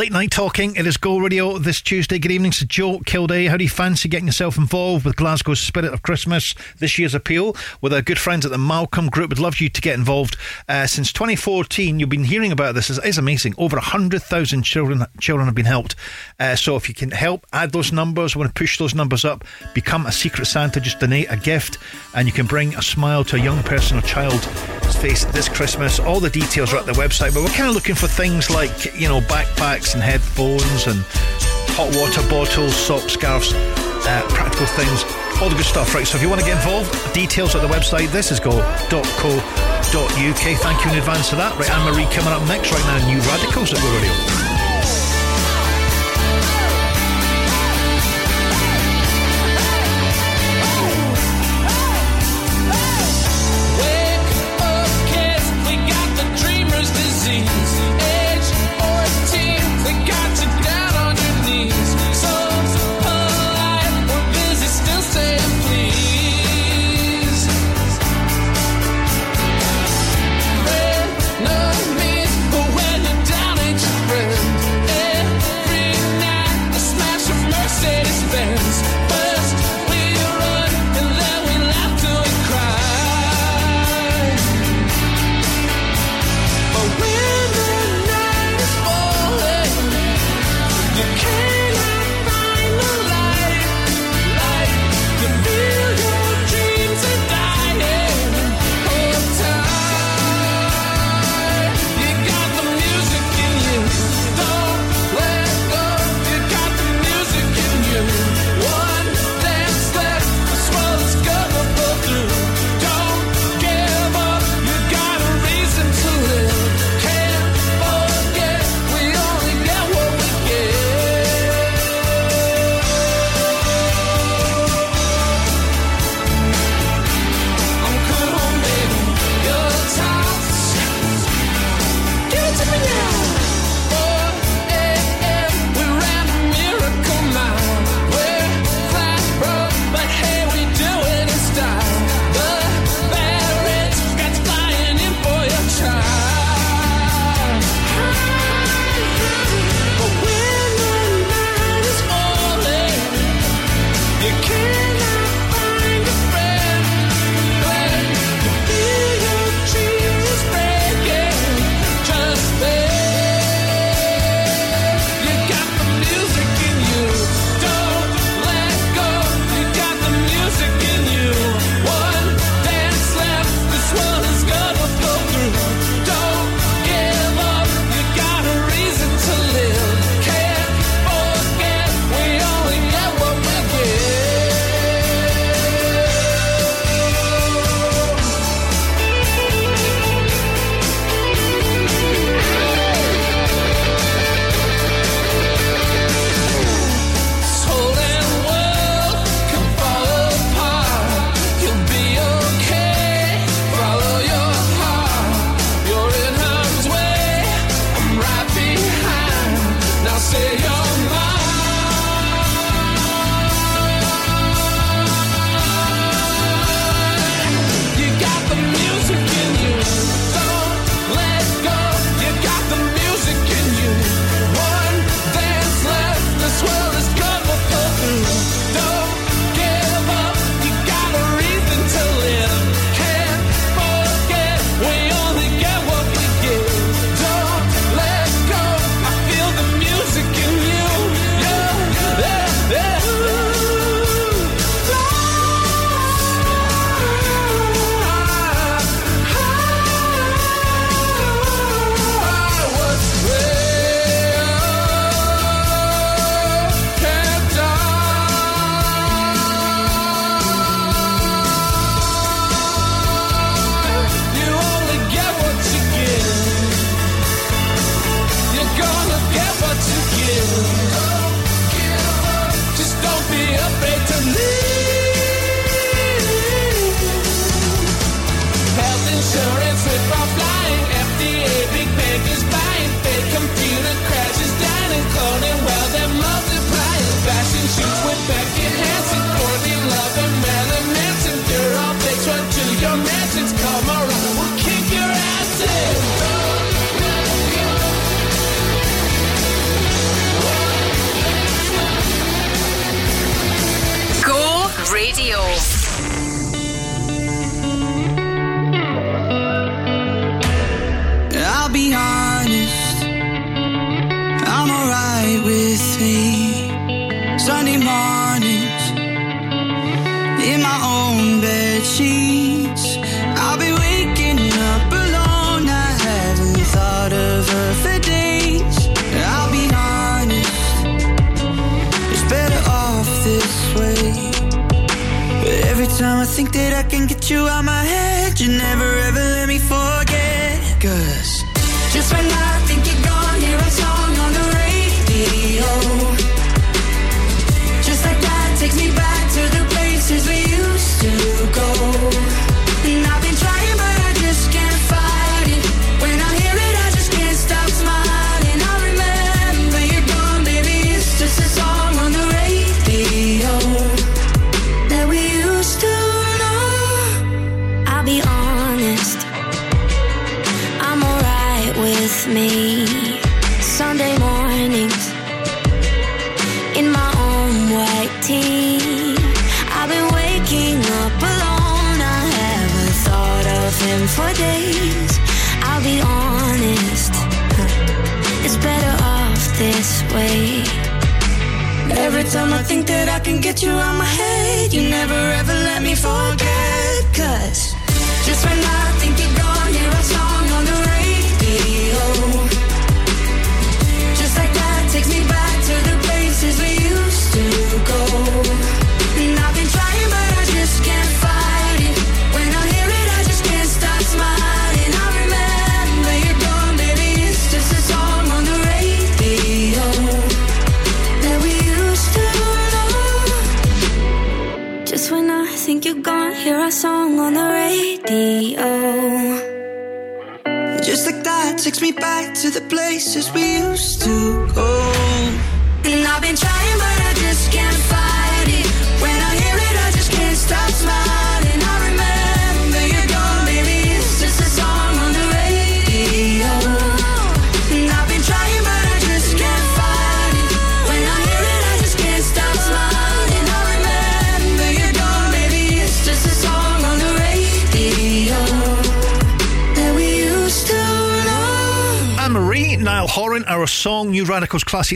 late night talking. It is Go Radio this Tuesday. Good evening to Joe Kilday. How do you fancy getting yourself involved with Glasgow's Spirit of Christmas this year's appeal with our good friends at the Malcolm Group? Would love you to get involved. Uh, since 2014, you've been hearing about this. It's, it's amazing. Over 100,000 children children have been helped. Uh, so if you can help, add those numbers. want to push those numbers up. Become a Secret Santa. Just donate a gift, and you can bring a smile to a young person or child's face this Christmas. All the details are at the website. But we're kind of looking for things like you know backpacks and headphones and hot water bottles, socks, scarves, uh, practical things, all the good stuff. Right. So if you want to get involved, details at the website. This is go.co.uk. Thank you in advance for that. Right, Anne Marie coming up next right now. New Radicals at Go Radio.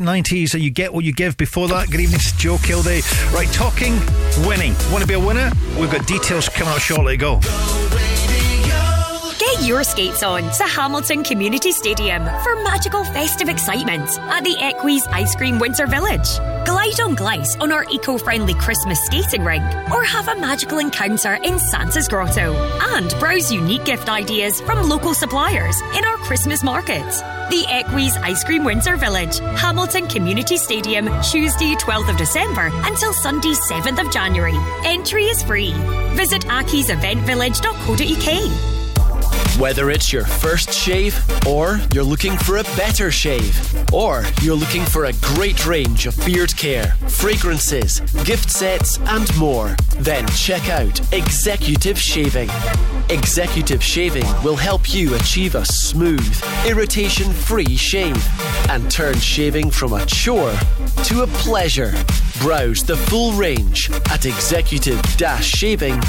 1990. So you get what you give before that. Good evening to Joe Kilday. Right, talking winning. Want to be a winner? We've got details coming out shortly. Go. Get your skates on to Hamilton Community Stadium for magical festive excitement at the Equi's Ice Cream Winter Village. Glide on Glice on our eco friendly Christmas skating rink or have a magical encounter in Santa's Grotto. And browse unique gift ideas from local suppliers in our Christmas market. The Equi's Ice Cream Winter Village, Hamilton Community Stadium, Tuesday, 12th of December until Sunday, 7th of January. Entry is free. Visit akieseventvillage.co.uk. Whether it's your first shave, or you're looking for a better shave, or you're looking for a great range of beard care, fragrances, gift sets, and more, then check out Executive Shaving. Executive Shaving will help you achieve a smooth, irritation free shave and turn shaving from a chore to a pleasure. Browse the full range at executive shaving.co.uk.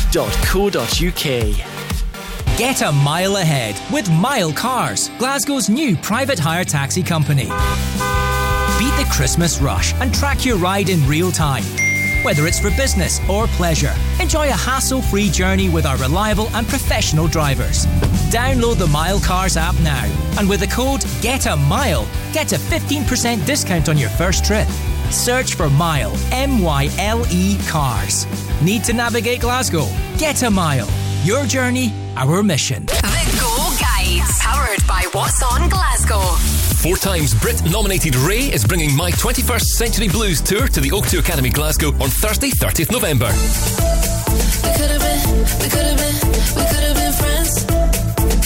Get a mile ahead with Myle Cars, Glasgow's new private hire taxi company. Beat the Christmas rush and track your ride in real time. Whether it's for business or pleasure, enjoy a hassle free journey with our reliable and professional drivers. Download the Myle Cars app now and with the code GET A MILE, get a 15% discount on your first trip. Search for Myle, M Y L E Cars. Need to navigate Glasgow? Get a Mile. Your journey, our mission. The Go Guides, powered by What's On Glasgow. Four times Brit nominated Raye is bringing My 21st Century Blues Tour to the O2 Academy Glasgow on Thursday, 30th November. We could have been, we could have been, we could have been friends.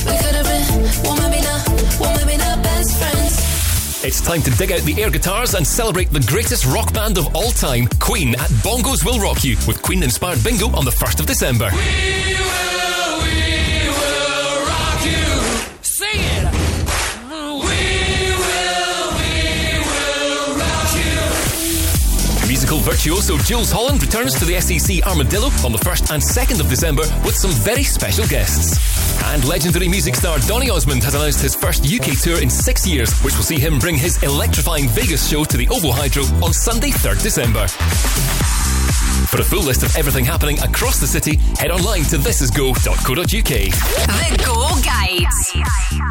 We could have been, well maybe not, well maybe not best friends. It's time to dig out the air guitars and celebrate the greatest rock band of all time, Queen, at Bongo's Will Rock You, with Queen inspired bingo on the 1st of December. Sing virtuoso Jools Holland returns to the SEC Armadillo on the 1st and 2nd of December with some very special guests. And legendary music star Donny Osmond has announced his first UK tour in six years, which will see him bring his electrifying Vegas show to the Ovo Hydro on Sunday, 3rd December. For a full list of everything happening across the city, head online to thisisgo.co.uk. The Go Guides.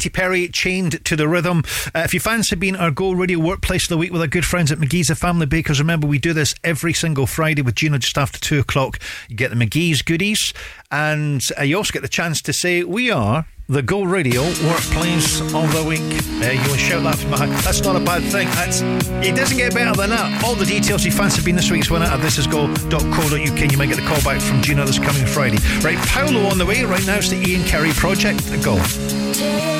Katy Perry, Chained to the Rhythm. Uh, if you fancy being our Go Radio Workplace of the Week with our good friends at McGhee's, the Family Bakers, remember we do this every single Friday with Gina just after two o'clock. You get the McGhee's goodies, and uh, you also get the chance to say, We are the Go Radio Workplace of the Week. Uh, you will shout that from my. That's not a bad thing. That's, it doesn't get better than that. All the details you fancy being this week's winner at thisisgo.co.uk. You might get the call back from Gina this coming Friday. Right, Paolo on the way right now is the Ian Carey Project. Go.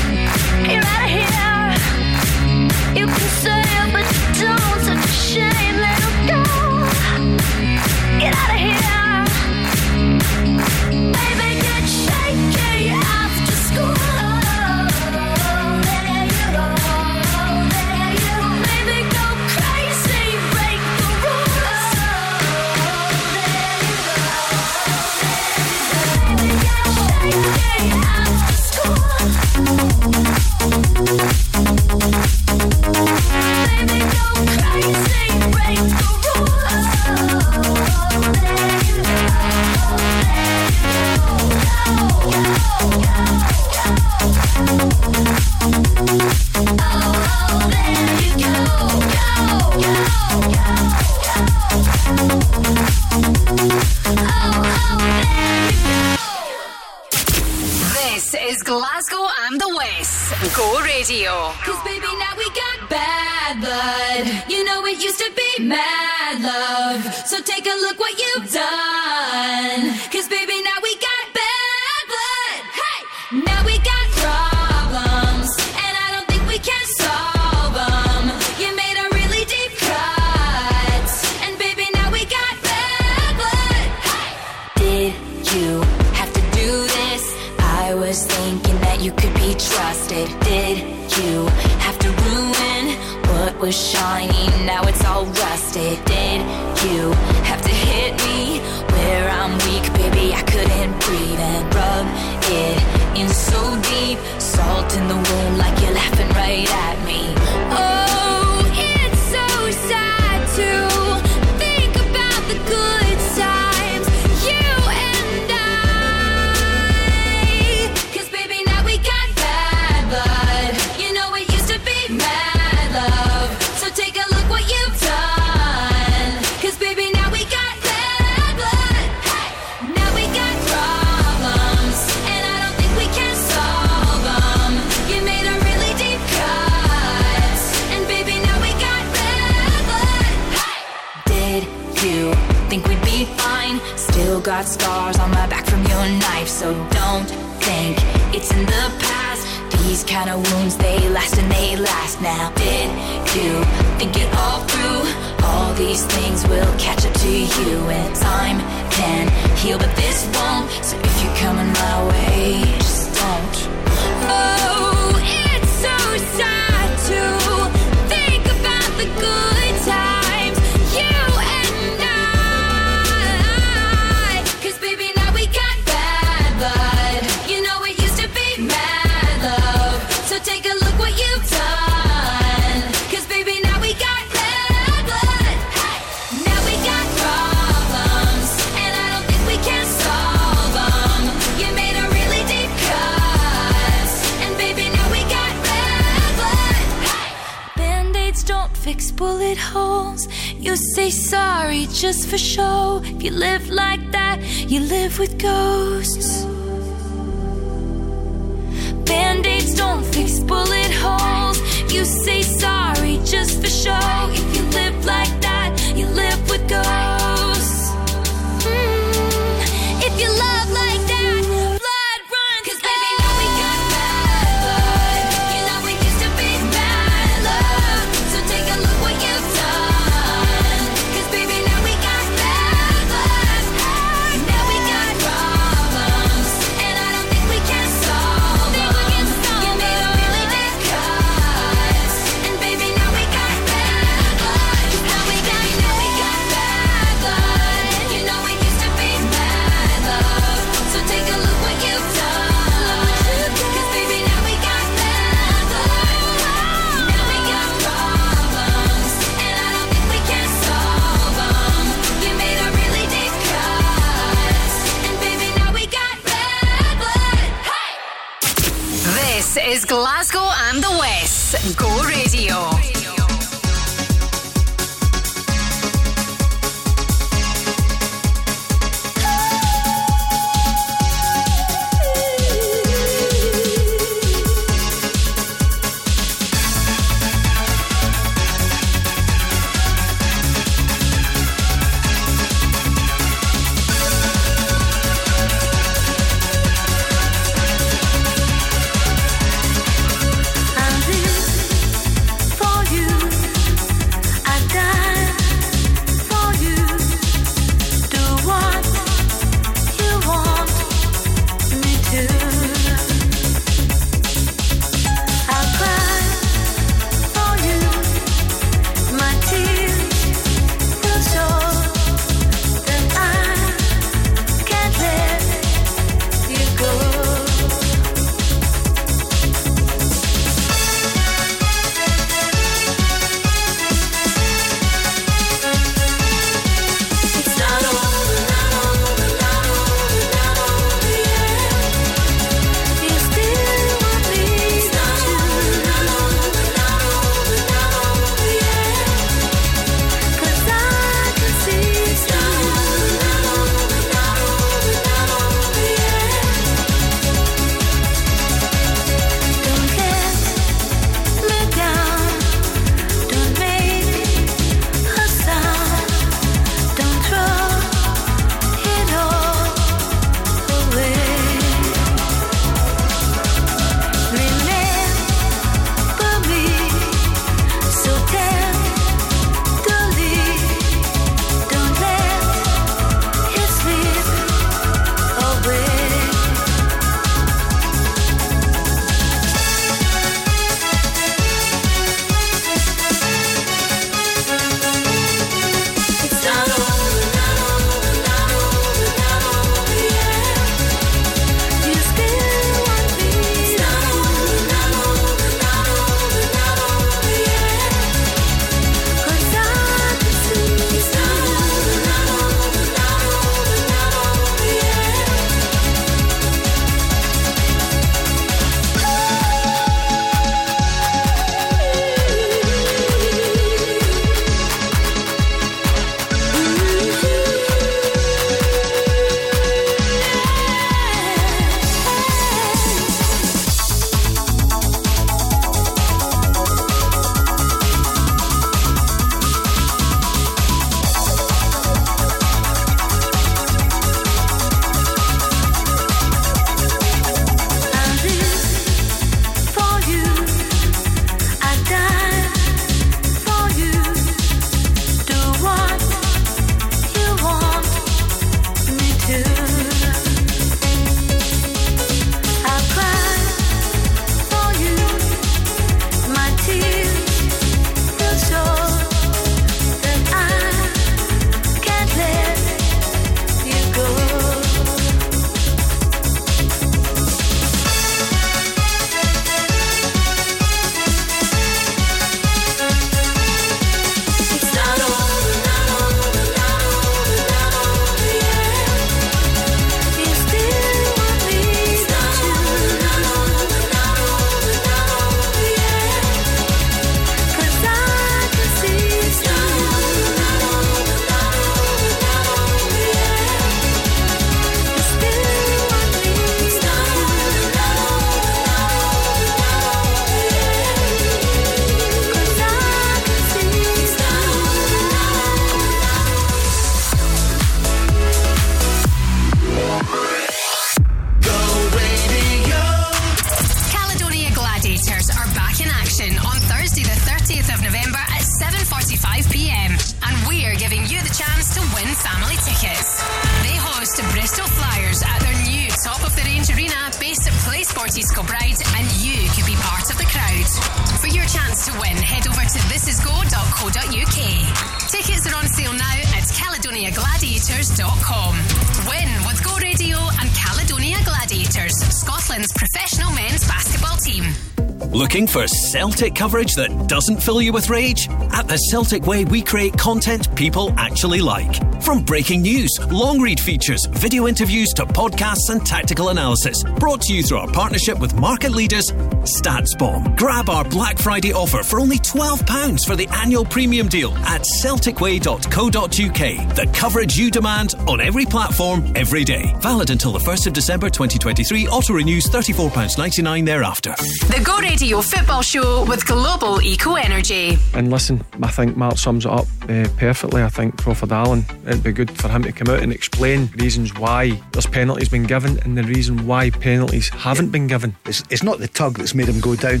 Celtic coverage that doesn't fill you with rage? At the Celtic Way, we create content people actually like. From breaking news, long read features, video interviews to podcasts and tactical analysis. Brought to you through our partnership with market leaders StatsBomb. Grab our Black Friday offer for only £12 for the annual premium deal at celticway.co.uk. The coverage you demand on every platform, every day. Valid until the 1st of December 2023. Auto renews £34.99 thereafter. The Go Radio Football Show with Global Eco Energy. And listen, I think Mark sums it up uh, perfectly. I think Crawford Allan, it'd be good for him to come out and explain reasons why there's penalties been given and the reason why penalties haven't been given. It's, it's not the tug that's made him go down,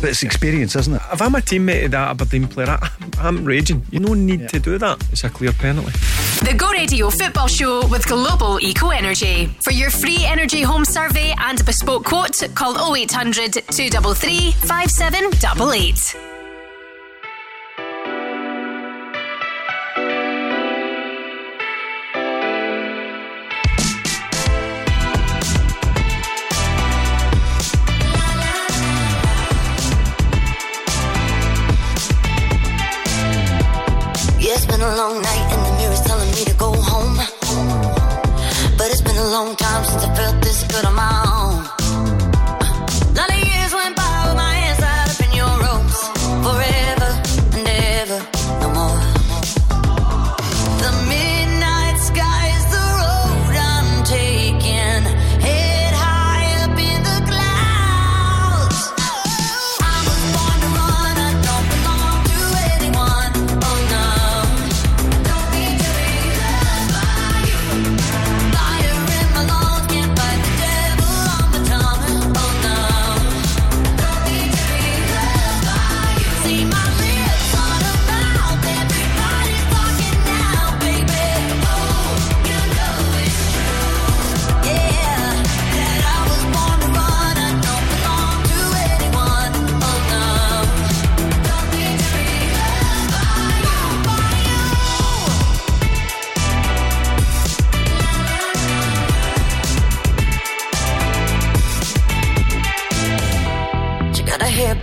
but it's experience, isn't it? If I'm a teammate of that Aberdeen player, I, I'm raging. You no need to do that. It's a clear penalty. The Go Radio Football Show with Global Eco Energy. For your free energy home survey and bespoke quote, call 0800 233 5788. Long night and the mirror's telling me to go home. But it's been a long time since I felt this good on my own.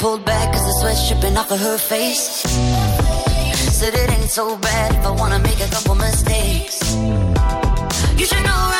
Pulled back cause the sweat's dripping off of her face. Said it ain't so bad if I wanna make a couple mistakes. You should know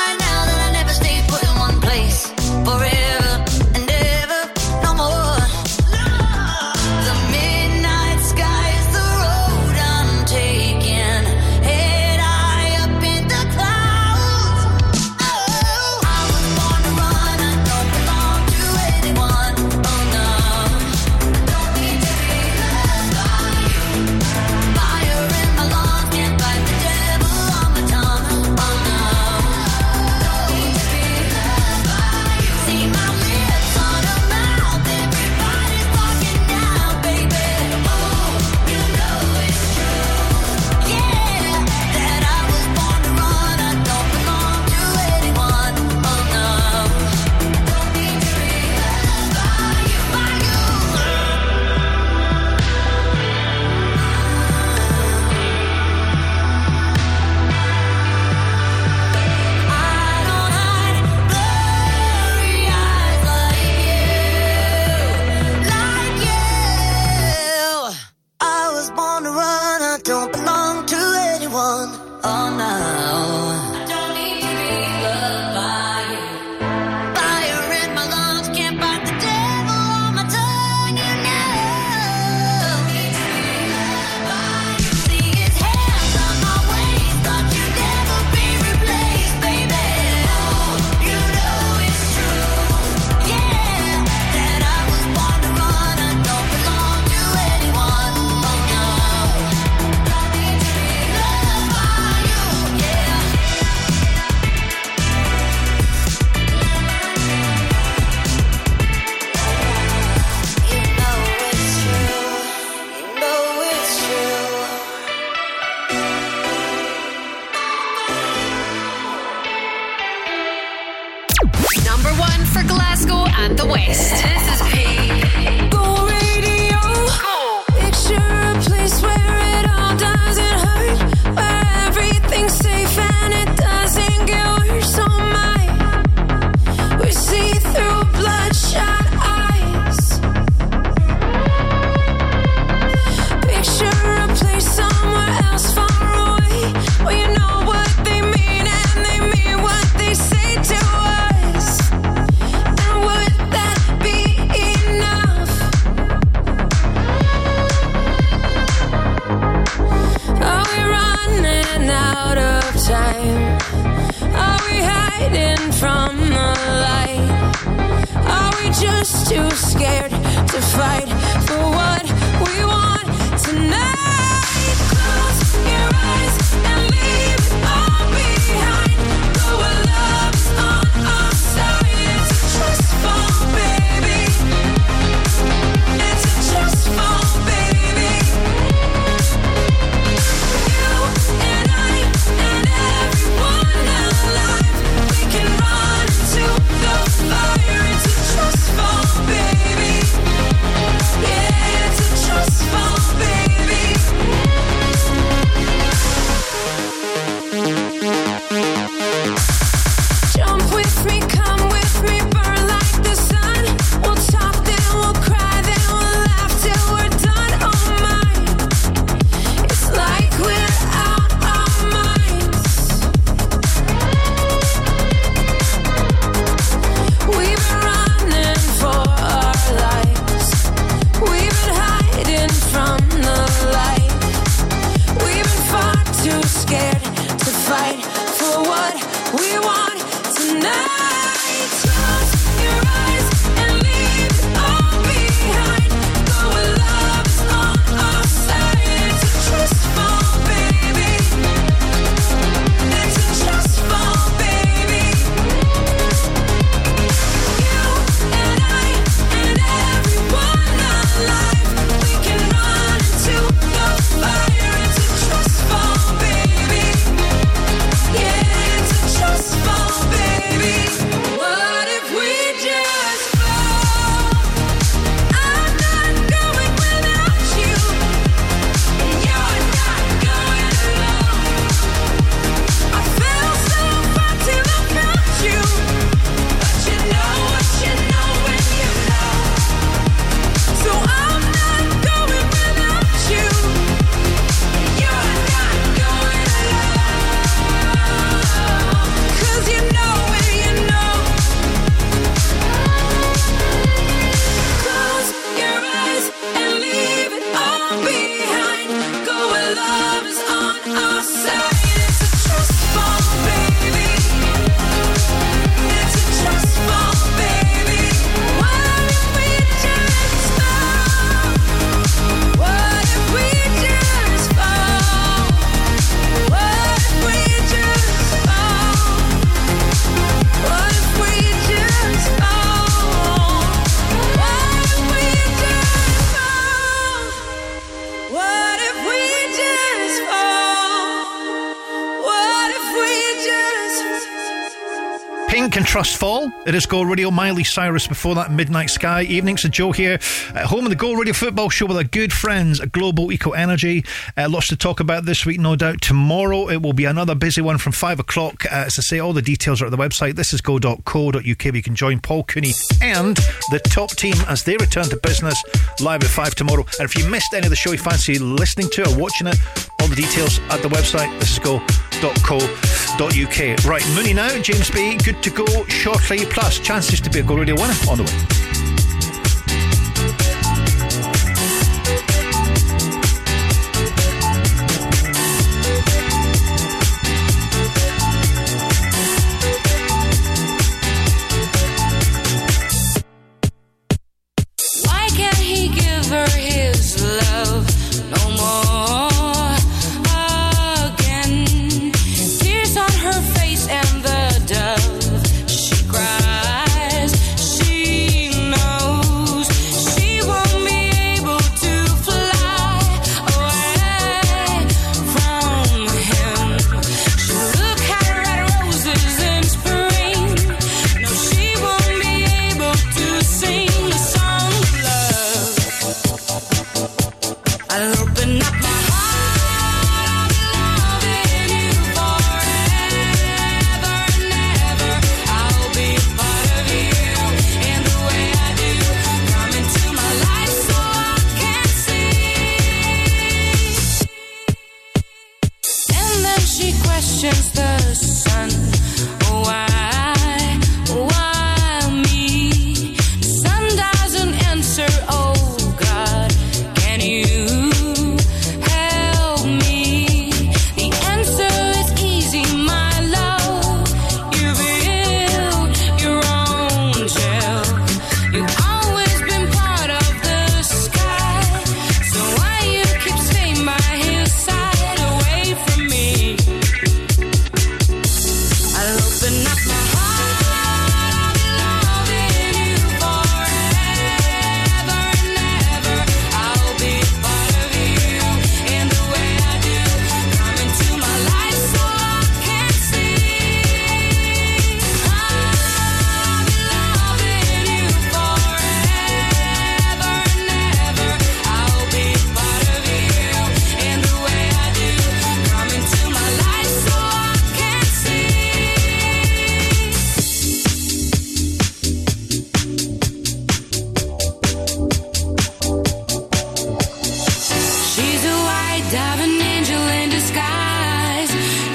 Last fall, it is Go Radio. Miley Cyrus before that Midnight Sky evening. So Joe here at home in the Go Radio football show with our good friends at Global Eco Energy. Uh, lots to talk about this week, no doubt. Tomorrow it will be another busy one from five o'clock. Uh, as I say, all the details are at the website. This is go.co.uk. You can join Paul Cooney and the top team as they return to business live at five tomorrow. And if you missed any of the show you fancy listening to or watching it, all the details at the website. This is go.co.uk uk. Right, money now, James Bay Good to go shortly. Plus, chances to be a Go Radio winner on the way.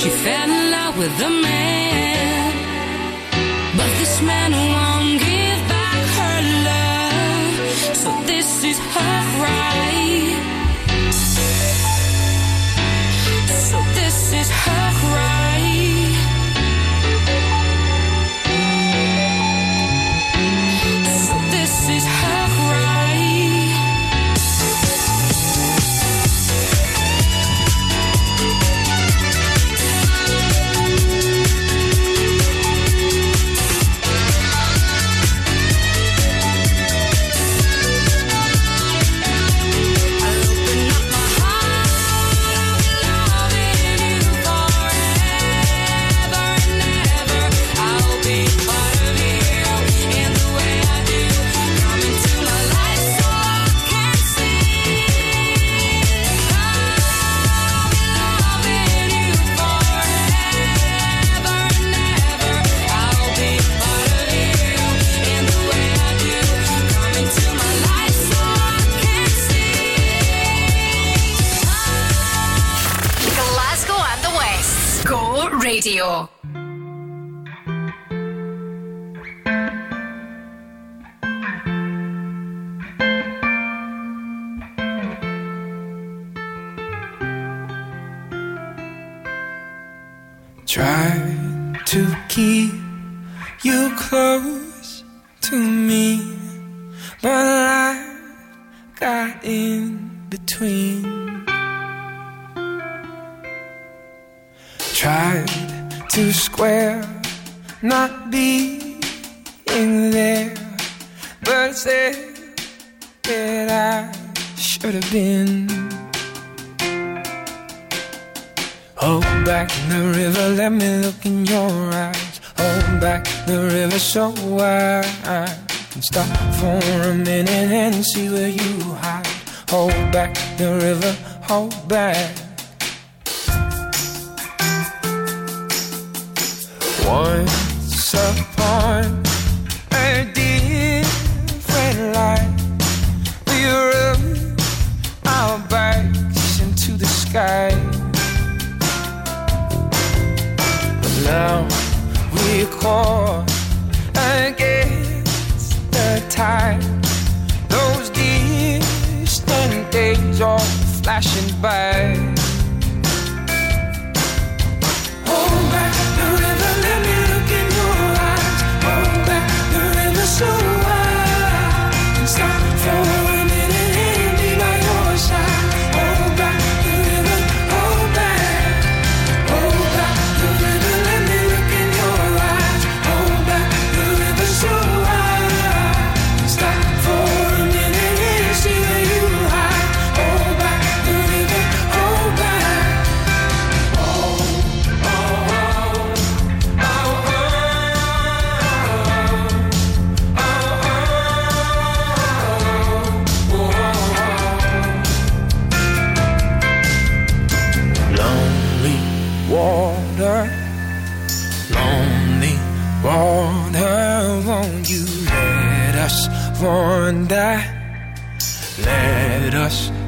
she fell in love with a man. But this man won't give back her love, so this is her cry. So this is her right. been. Hold back the river, let me look in your eyes. Hold back the river so I can stop for a minute and see where you hide. Hold back the river, hold back. Once upon sky. But now we call against the tide. Those distant days are flashing by.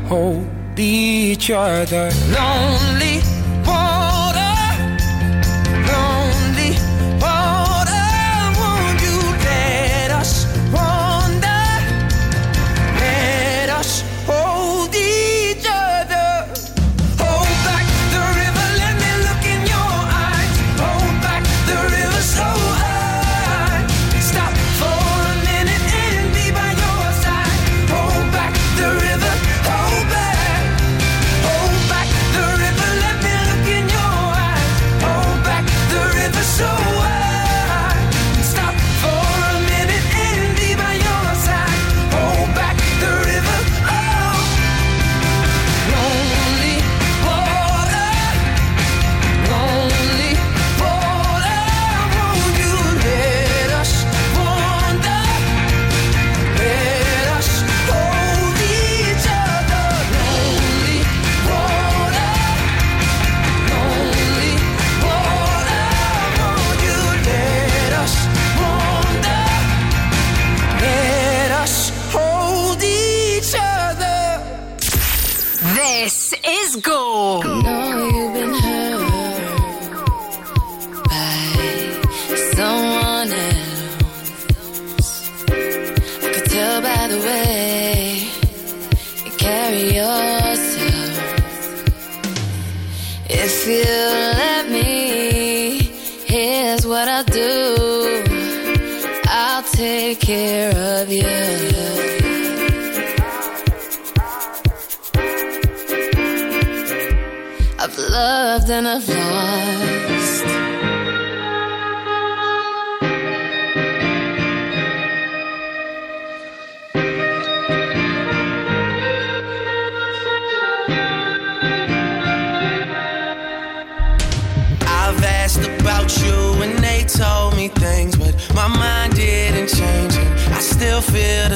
hold each other. Lonely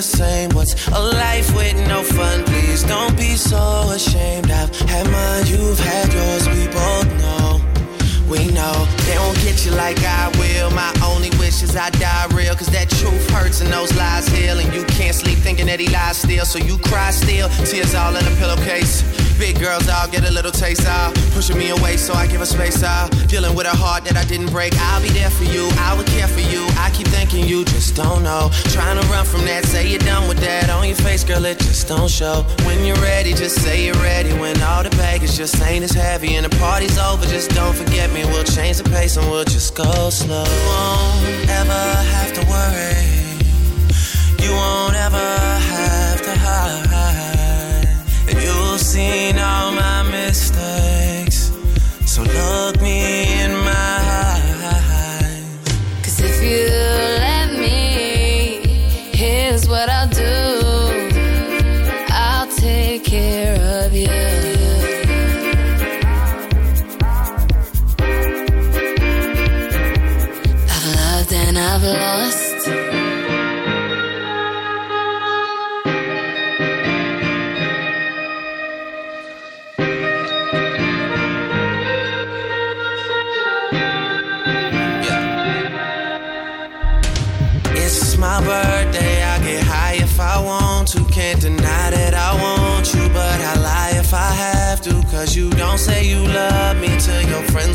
same. What's a life with no fun? Please don't be so ashamed. I've had mine, you've had yours. We both know. We know they won't get you like I will. My only wish is I die real. Cause that truth and those lies heal. And you can't sleep thinking that he lies still. So you cry still. Tears all in a pillowcase. Big girls all get a little taste out. Pushing me away so I give her space out. Dealing with a heart that I didn't break. I'll be there for you. I would care for you. I keep thinking you just don't know. Trying to run from that. Say you're done with that. On your face, girl, it just don't show. When you're ready, just say you're ready. When all the baggage just ain't as heavy and the party's over, just don't forget me. We'll change the pace and we'll just go slow. You won't ever have to worry. You won't ever have to hide. And you've seen all my mistakes.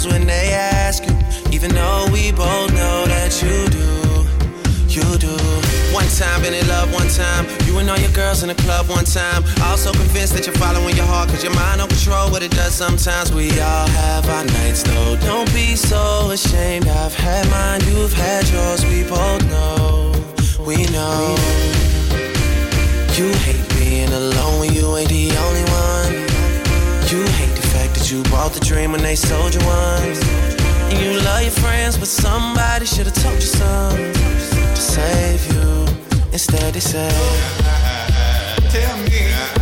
When they ask you. Even though we both know that you do, you do. One time, been in love one time. You and all your girls in the club one time. Also convinced that you're following your heart, cause your mind don't control what it does sometimes. We all have our nights though. Don't be so ashamed. I've had mine, you've had yours. We both know, we know. You hate being alone when you ain't the only you bought the dream when they sold you one. And you love your friends, but somebody should've told you something to save you. Instead, they say, Tell me,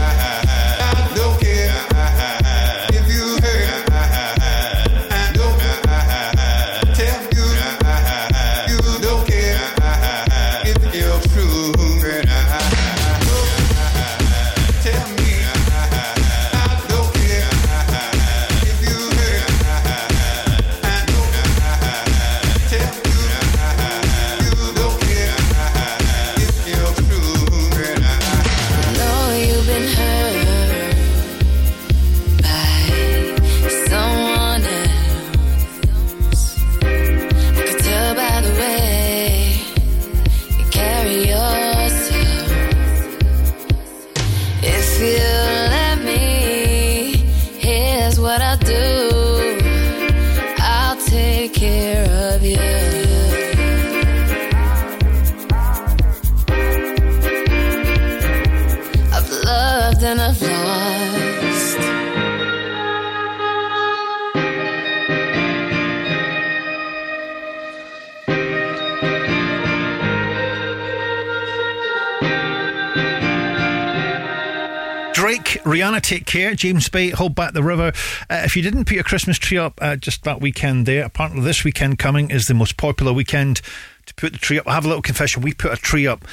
Rihanna, take care. James Bay, hold back the river. Uh, if you didn't put your Christmas tree up uh, just that weekend there, apparently this weekend coming is the most popular weekend to put the tree up. I have a little confession. We put a tree up,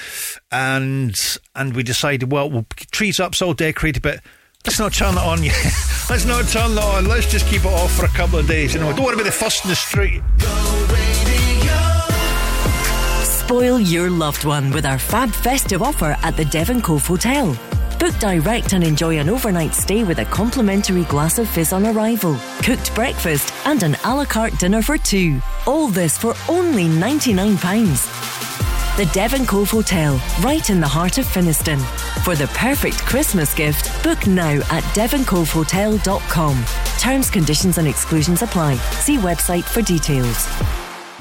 and and we decided, well, we'll trees up's all decorated, but. Let's not turn it on yet. <laughs> Let's not turn it on. Let's just keep it off for a couple of days. You know, don't want to be the first in the street. Spoil your loved one with our fab festive offer at the Devon Cove Hotel. Book direct and enjoy an overnight stay with a complimentary glass of fizz on arrival, cooked breakfast, and an a la carte dinner for two. All this for only £99. The Devon Cove Hotel, right in the heart of Finnieston. For the perfect Christmas gift, book now at devoncovehotel.com. Terms, conditions, and exclusions apply. See website for details.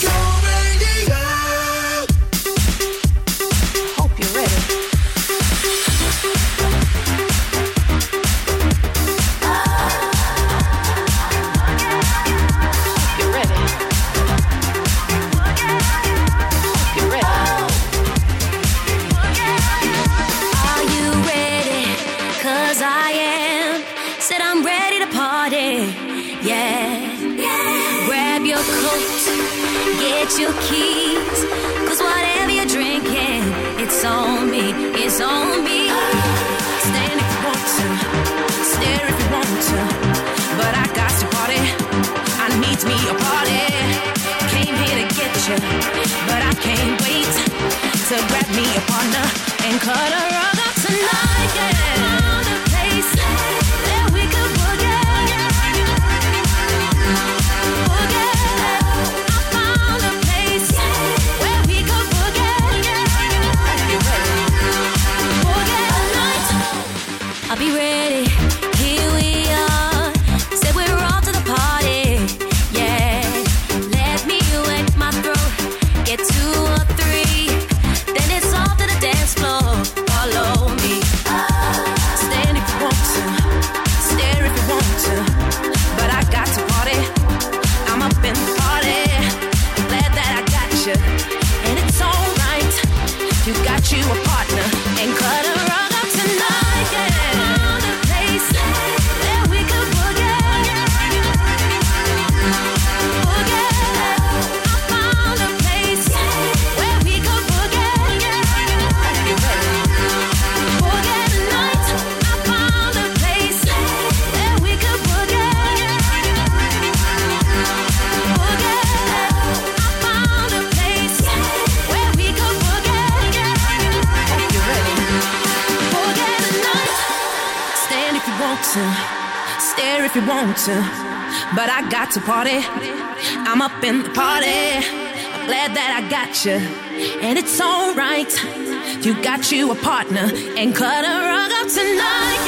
Hope your coat, get your keys. Cause whatever you're drinking, it's on me. It's on me. Stand if you want to, stare if you want to. But I got to party. I need me a party. Came here to get you, but I can't wait to grab me a partner and cut rug up to, but I got to party. I'm up in the party. I'm glad that I got you, and it's alright. You got you a partner and cut a rug up tonight.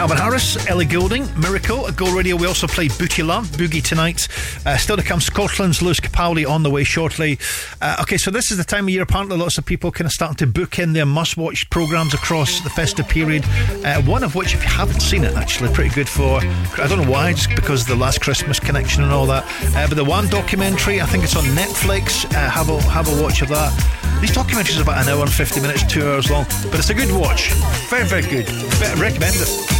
Calvin Harris, Ellie Goulding, Miracle at Go Radio. We also play Booty Love, Boogie Tonight. Uh, still to come, Scotland's Lewis Capaldi on the way shortly. Uh, okay, so this is the time of year. Apparently, lots of people kind of starting to book in their must watch programmes across the festive period. Uh, one of which, if you haven't seen it, actually, pretty good for, I don't know why, just because of the last Christmas connection and all that. Uh, but the Wham! documentary, I think it's on Netflix. Uh, have, a, have a watch of that. These documentaries are about an hour and 50 minutes, two hours long, but it's a good watch. Very, very good. Recommend it.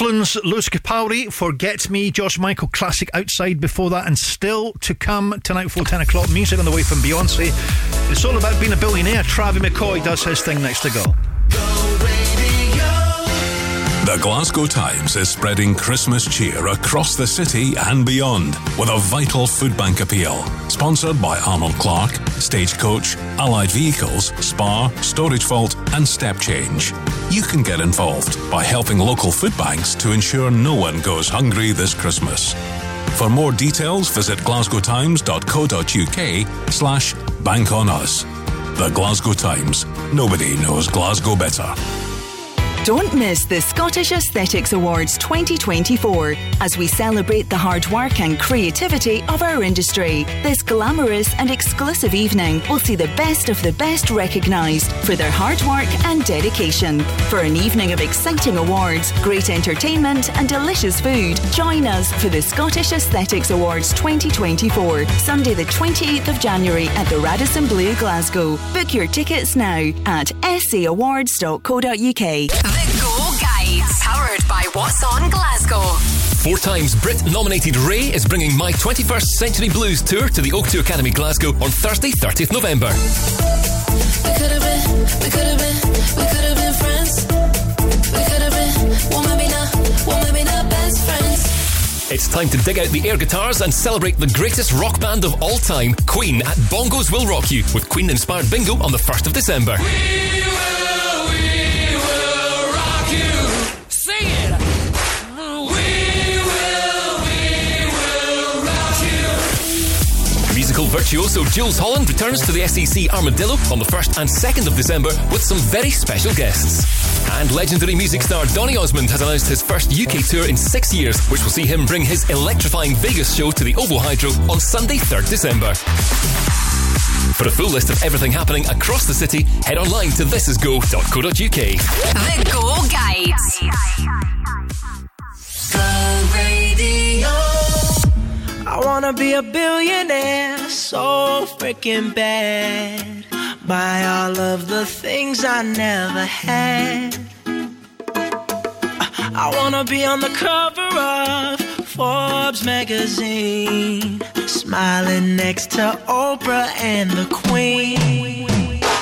Scotland's Lewis Capaldi, Forget Me, George Michael classic Outside before that, and still to come tonight before 10 o'clock. Music on the way from Beyonce. It's all about being a billionaire. Travis McCoy does his thing next to go. The Glasgow Times is spreading Christmas cheer across the city and beyond with a vital food bank appeal. Sponsored by Arnold Clark, Stagecoach, Allied Vehicles, Spar, Storage Vault, and Step Change. You can get involved by helping local food banks to ensure no one goes hungry this Christmas. For more details, visit glasgowtimes.co.uk slash bank on us. The Glasgow Times. Nobody knows Glasgow better. Don't miss the Scottish Aesthetics Awards 2024 as we celebrate the hard work and creativity of our industry. This glamorous and exclusive evening will see the best of the best recognised for their hard work and dedication. For an evening of exciting awards, great entertainment, and delicious food, join us for the Scottish Aesthetics Awards 2024, Sunday, the 28th of January at the Radisson Blu, Glasgow. Book your tickets now at sawards.co.uk. The Go Guides, powered by What's On Glasgow. Four times Brit nominated Raye is bringing My 21st Century Blues Tour to the O2 Academy Glasgow on Thursday, 30th November. We could have been, we could have been, we could have been friends. We could have been, well maybe not, well maybe not best friends. It's time to dig out the air guitars and celebrate the greatest rock band of all time, Queen, at Bongo's Will Rock You, with Queen inspired bingo on the 1st of December. Virtuoso Jools Holland returns to the SEC Armadillo on the 1st and 2nd of December with some very special guests. And legendary music star Donny Osmond has announced his first UK tour in six years, which will see him bring his electrifying Vegas show to the Ovo Hydro on Sunday, 3rd December. For a full list of everything happening across the city, head online to thisisgo.co.uk. The Go Guides. I wanna be a billionaire so freaking bad. Buy all of the things I never had. I wanna be on the cover of Forbes magazine, smiling next to Oprah and the Queen.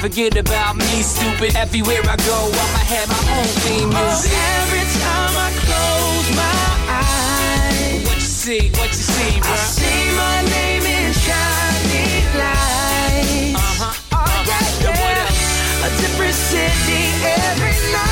forget about me, stupid. Everywhere I go, I'ma have my own theme music. Oh, every time I close my eyes, What you see? What you see, bro? I see my name in shining lights. Uh-huh. Oh, yeah, yeah. A different city every night.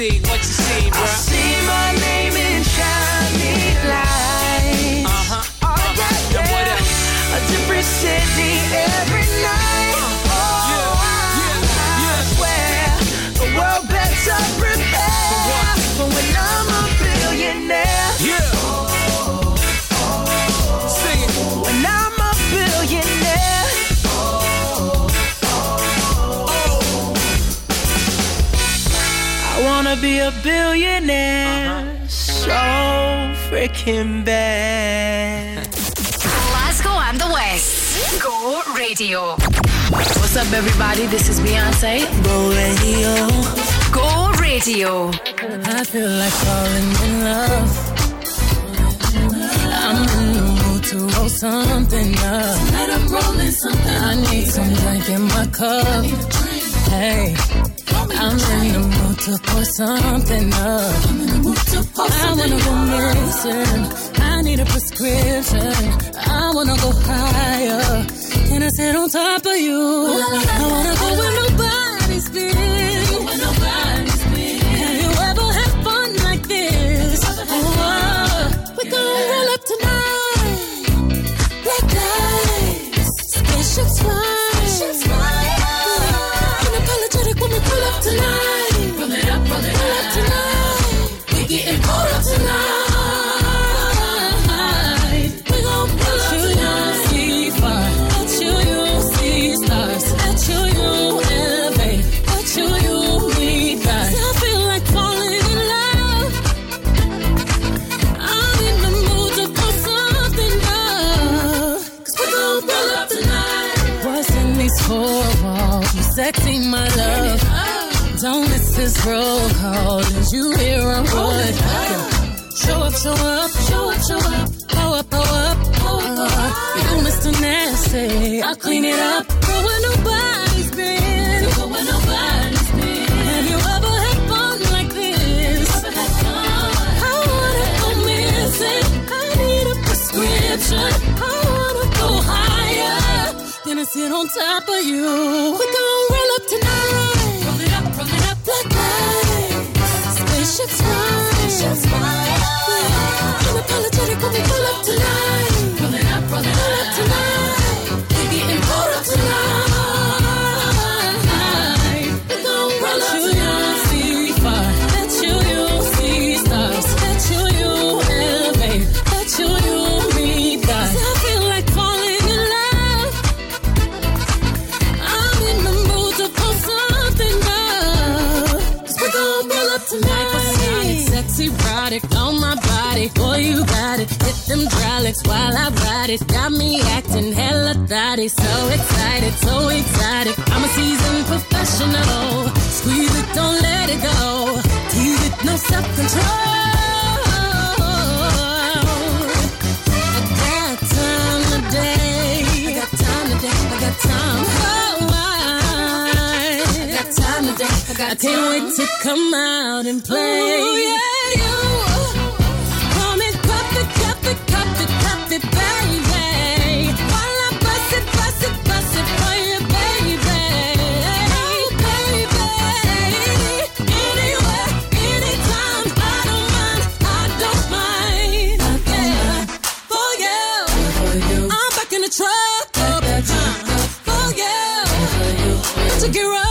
see? What you see, bro? I see my name a billionaire so freaking bad. Glasgow and the West. Go Radio. What's up, everybody? This is Beyonce. Go Radio. Go Radio. I feel like falling in love. I'm in the mood to roll something up. Tonight I'm rolling something. I need some drink in my cup. Hey, I'm in the mood to pour something up. I wanna go missing. I need a prescription. I wanna go higher. Can I sit on top of you? I wanna go where nobody's been. Have you ever had fun like this? Oh, we gon' roll up tonight. Black lights, spaceships fly. This roll call. Did you hear a word? Show up, show up, show up, show up. Power up, power up, power up. You Mr. Nasty. I'll clean it up. Go where nobody's been. Go where nobody's been. Have you ever had fun like this? I wanna go missing. I need a prescription. I wanna go higher. Then I sit on top of you. We gon' roll up tonight. Spaceship smile. Unapologetic when we pull up tonight. It up, roll it pull up tonight. Hydraulics while I ride it. Got me acting hella thotty. So excited, so excited. I'm a seasoned professional. Squeeze it, don't let it go. Tease it, no self control. I got time today. I got time today. I got time. Oh, I, got time today. I, got I can't wait to come out and play. Ooh, yeah, you. Truck. Up, for you, to get rough.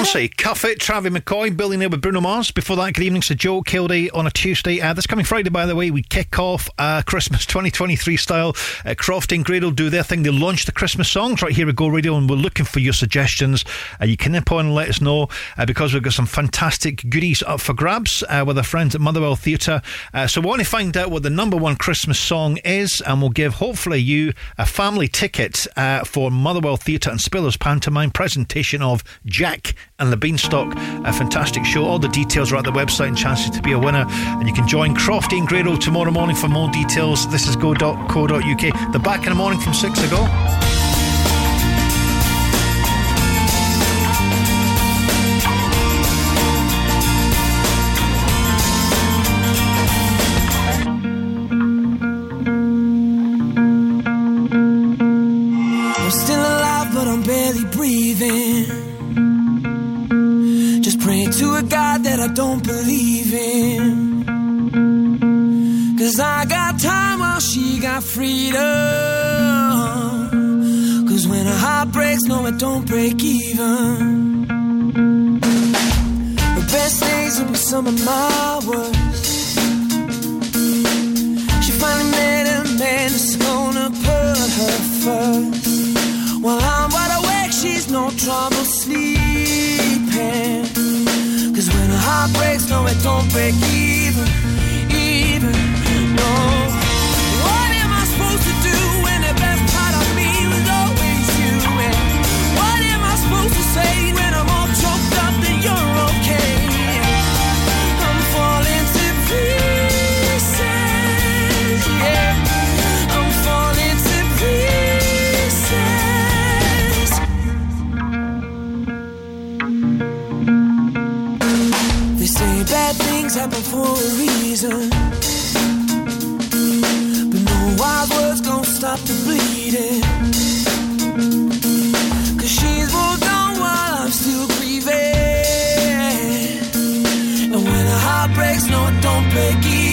Up, cuff it Travis McCoy, billionaire with Bruno Mars. Before that, good evening to Joe Kilday on a Tuesday. Uh, this coming Friday, by the way, we kick off uh, Christmas <laughs> 2023 style. Uh, Croft and Grado do their thing. They launch the Christmas songs right here at Go Radio, and we're looking for your suggestions. Uh, you can nip on and let us know uh, because we've got some fantastic goodies up for grabs uh, with our friends at Motherwell Theatre. So we want to find out what the number one Christmas song is, and we'll give hopefully you a family ticket for Motherwell Theatre and Spillers Pantomime presentation of Jack and the Beanstalk. A fantastic show. All the details are at the website and chances to be a winner. And you can join Crofty and Grado tomorrow morning for more details. This is go.co.uk. They're back in the morning from six ago. To a God that I don't believe in. Cause I got time while she got freedom. Cause when a heart breaks, no, it don't break even. The best days will be some of my worst. She finally met a man that's gonna put her first. While I'm wide awake, she's no trouble sleeping. Cause when a heart breaks, no, it don't break even, even, no. Things happen for a reason. But no wild words gonna stop the bleeding. Cause she's moved on while I'm still grieving. And when a heart breaks, no, don't break even.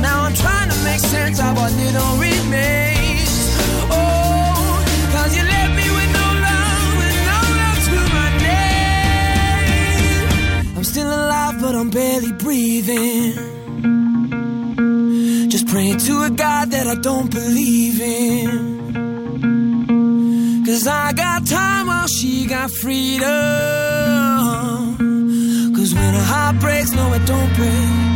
now I'm trying to make sense of what little remains. Oh, you left me with no love, with no love to my name. I'm still alive, but I'm barely breathing. Just praying to a God that I don't believe in. Cause I got time while she got freedom. Cause when a heart breaks, no, it don't break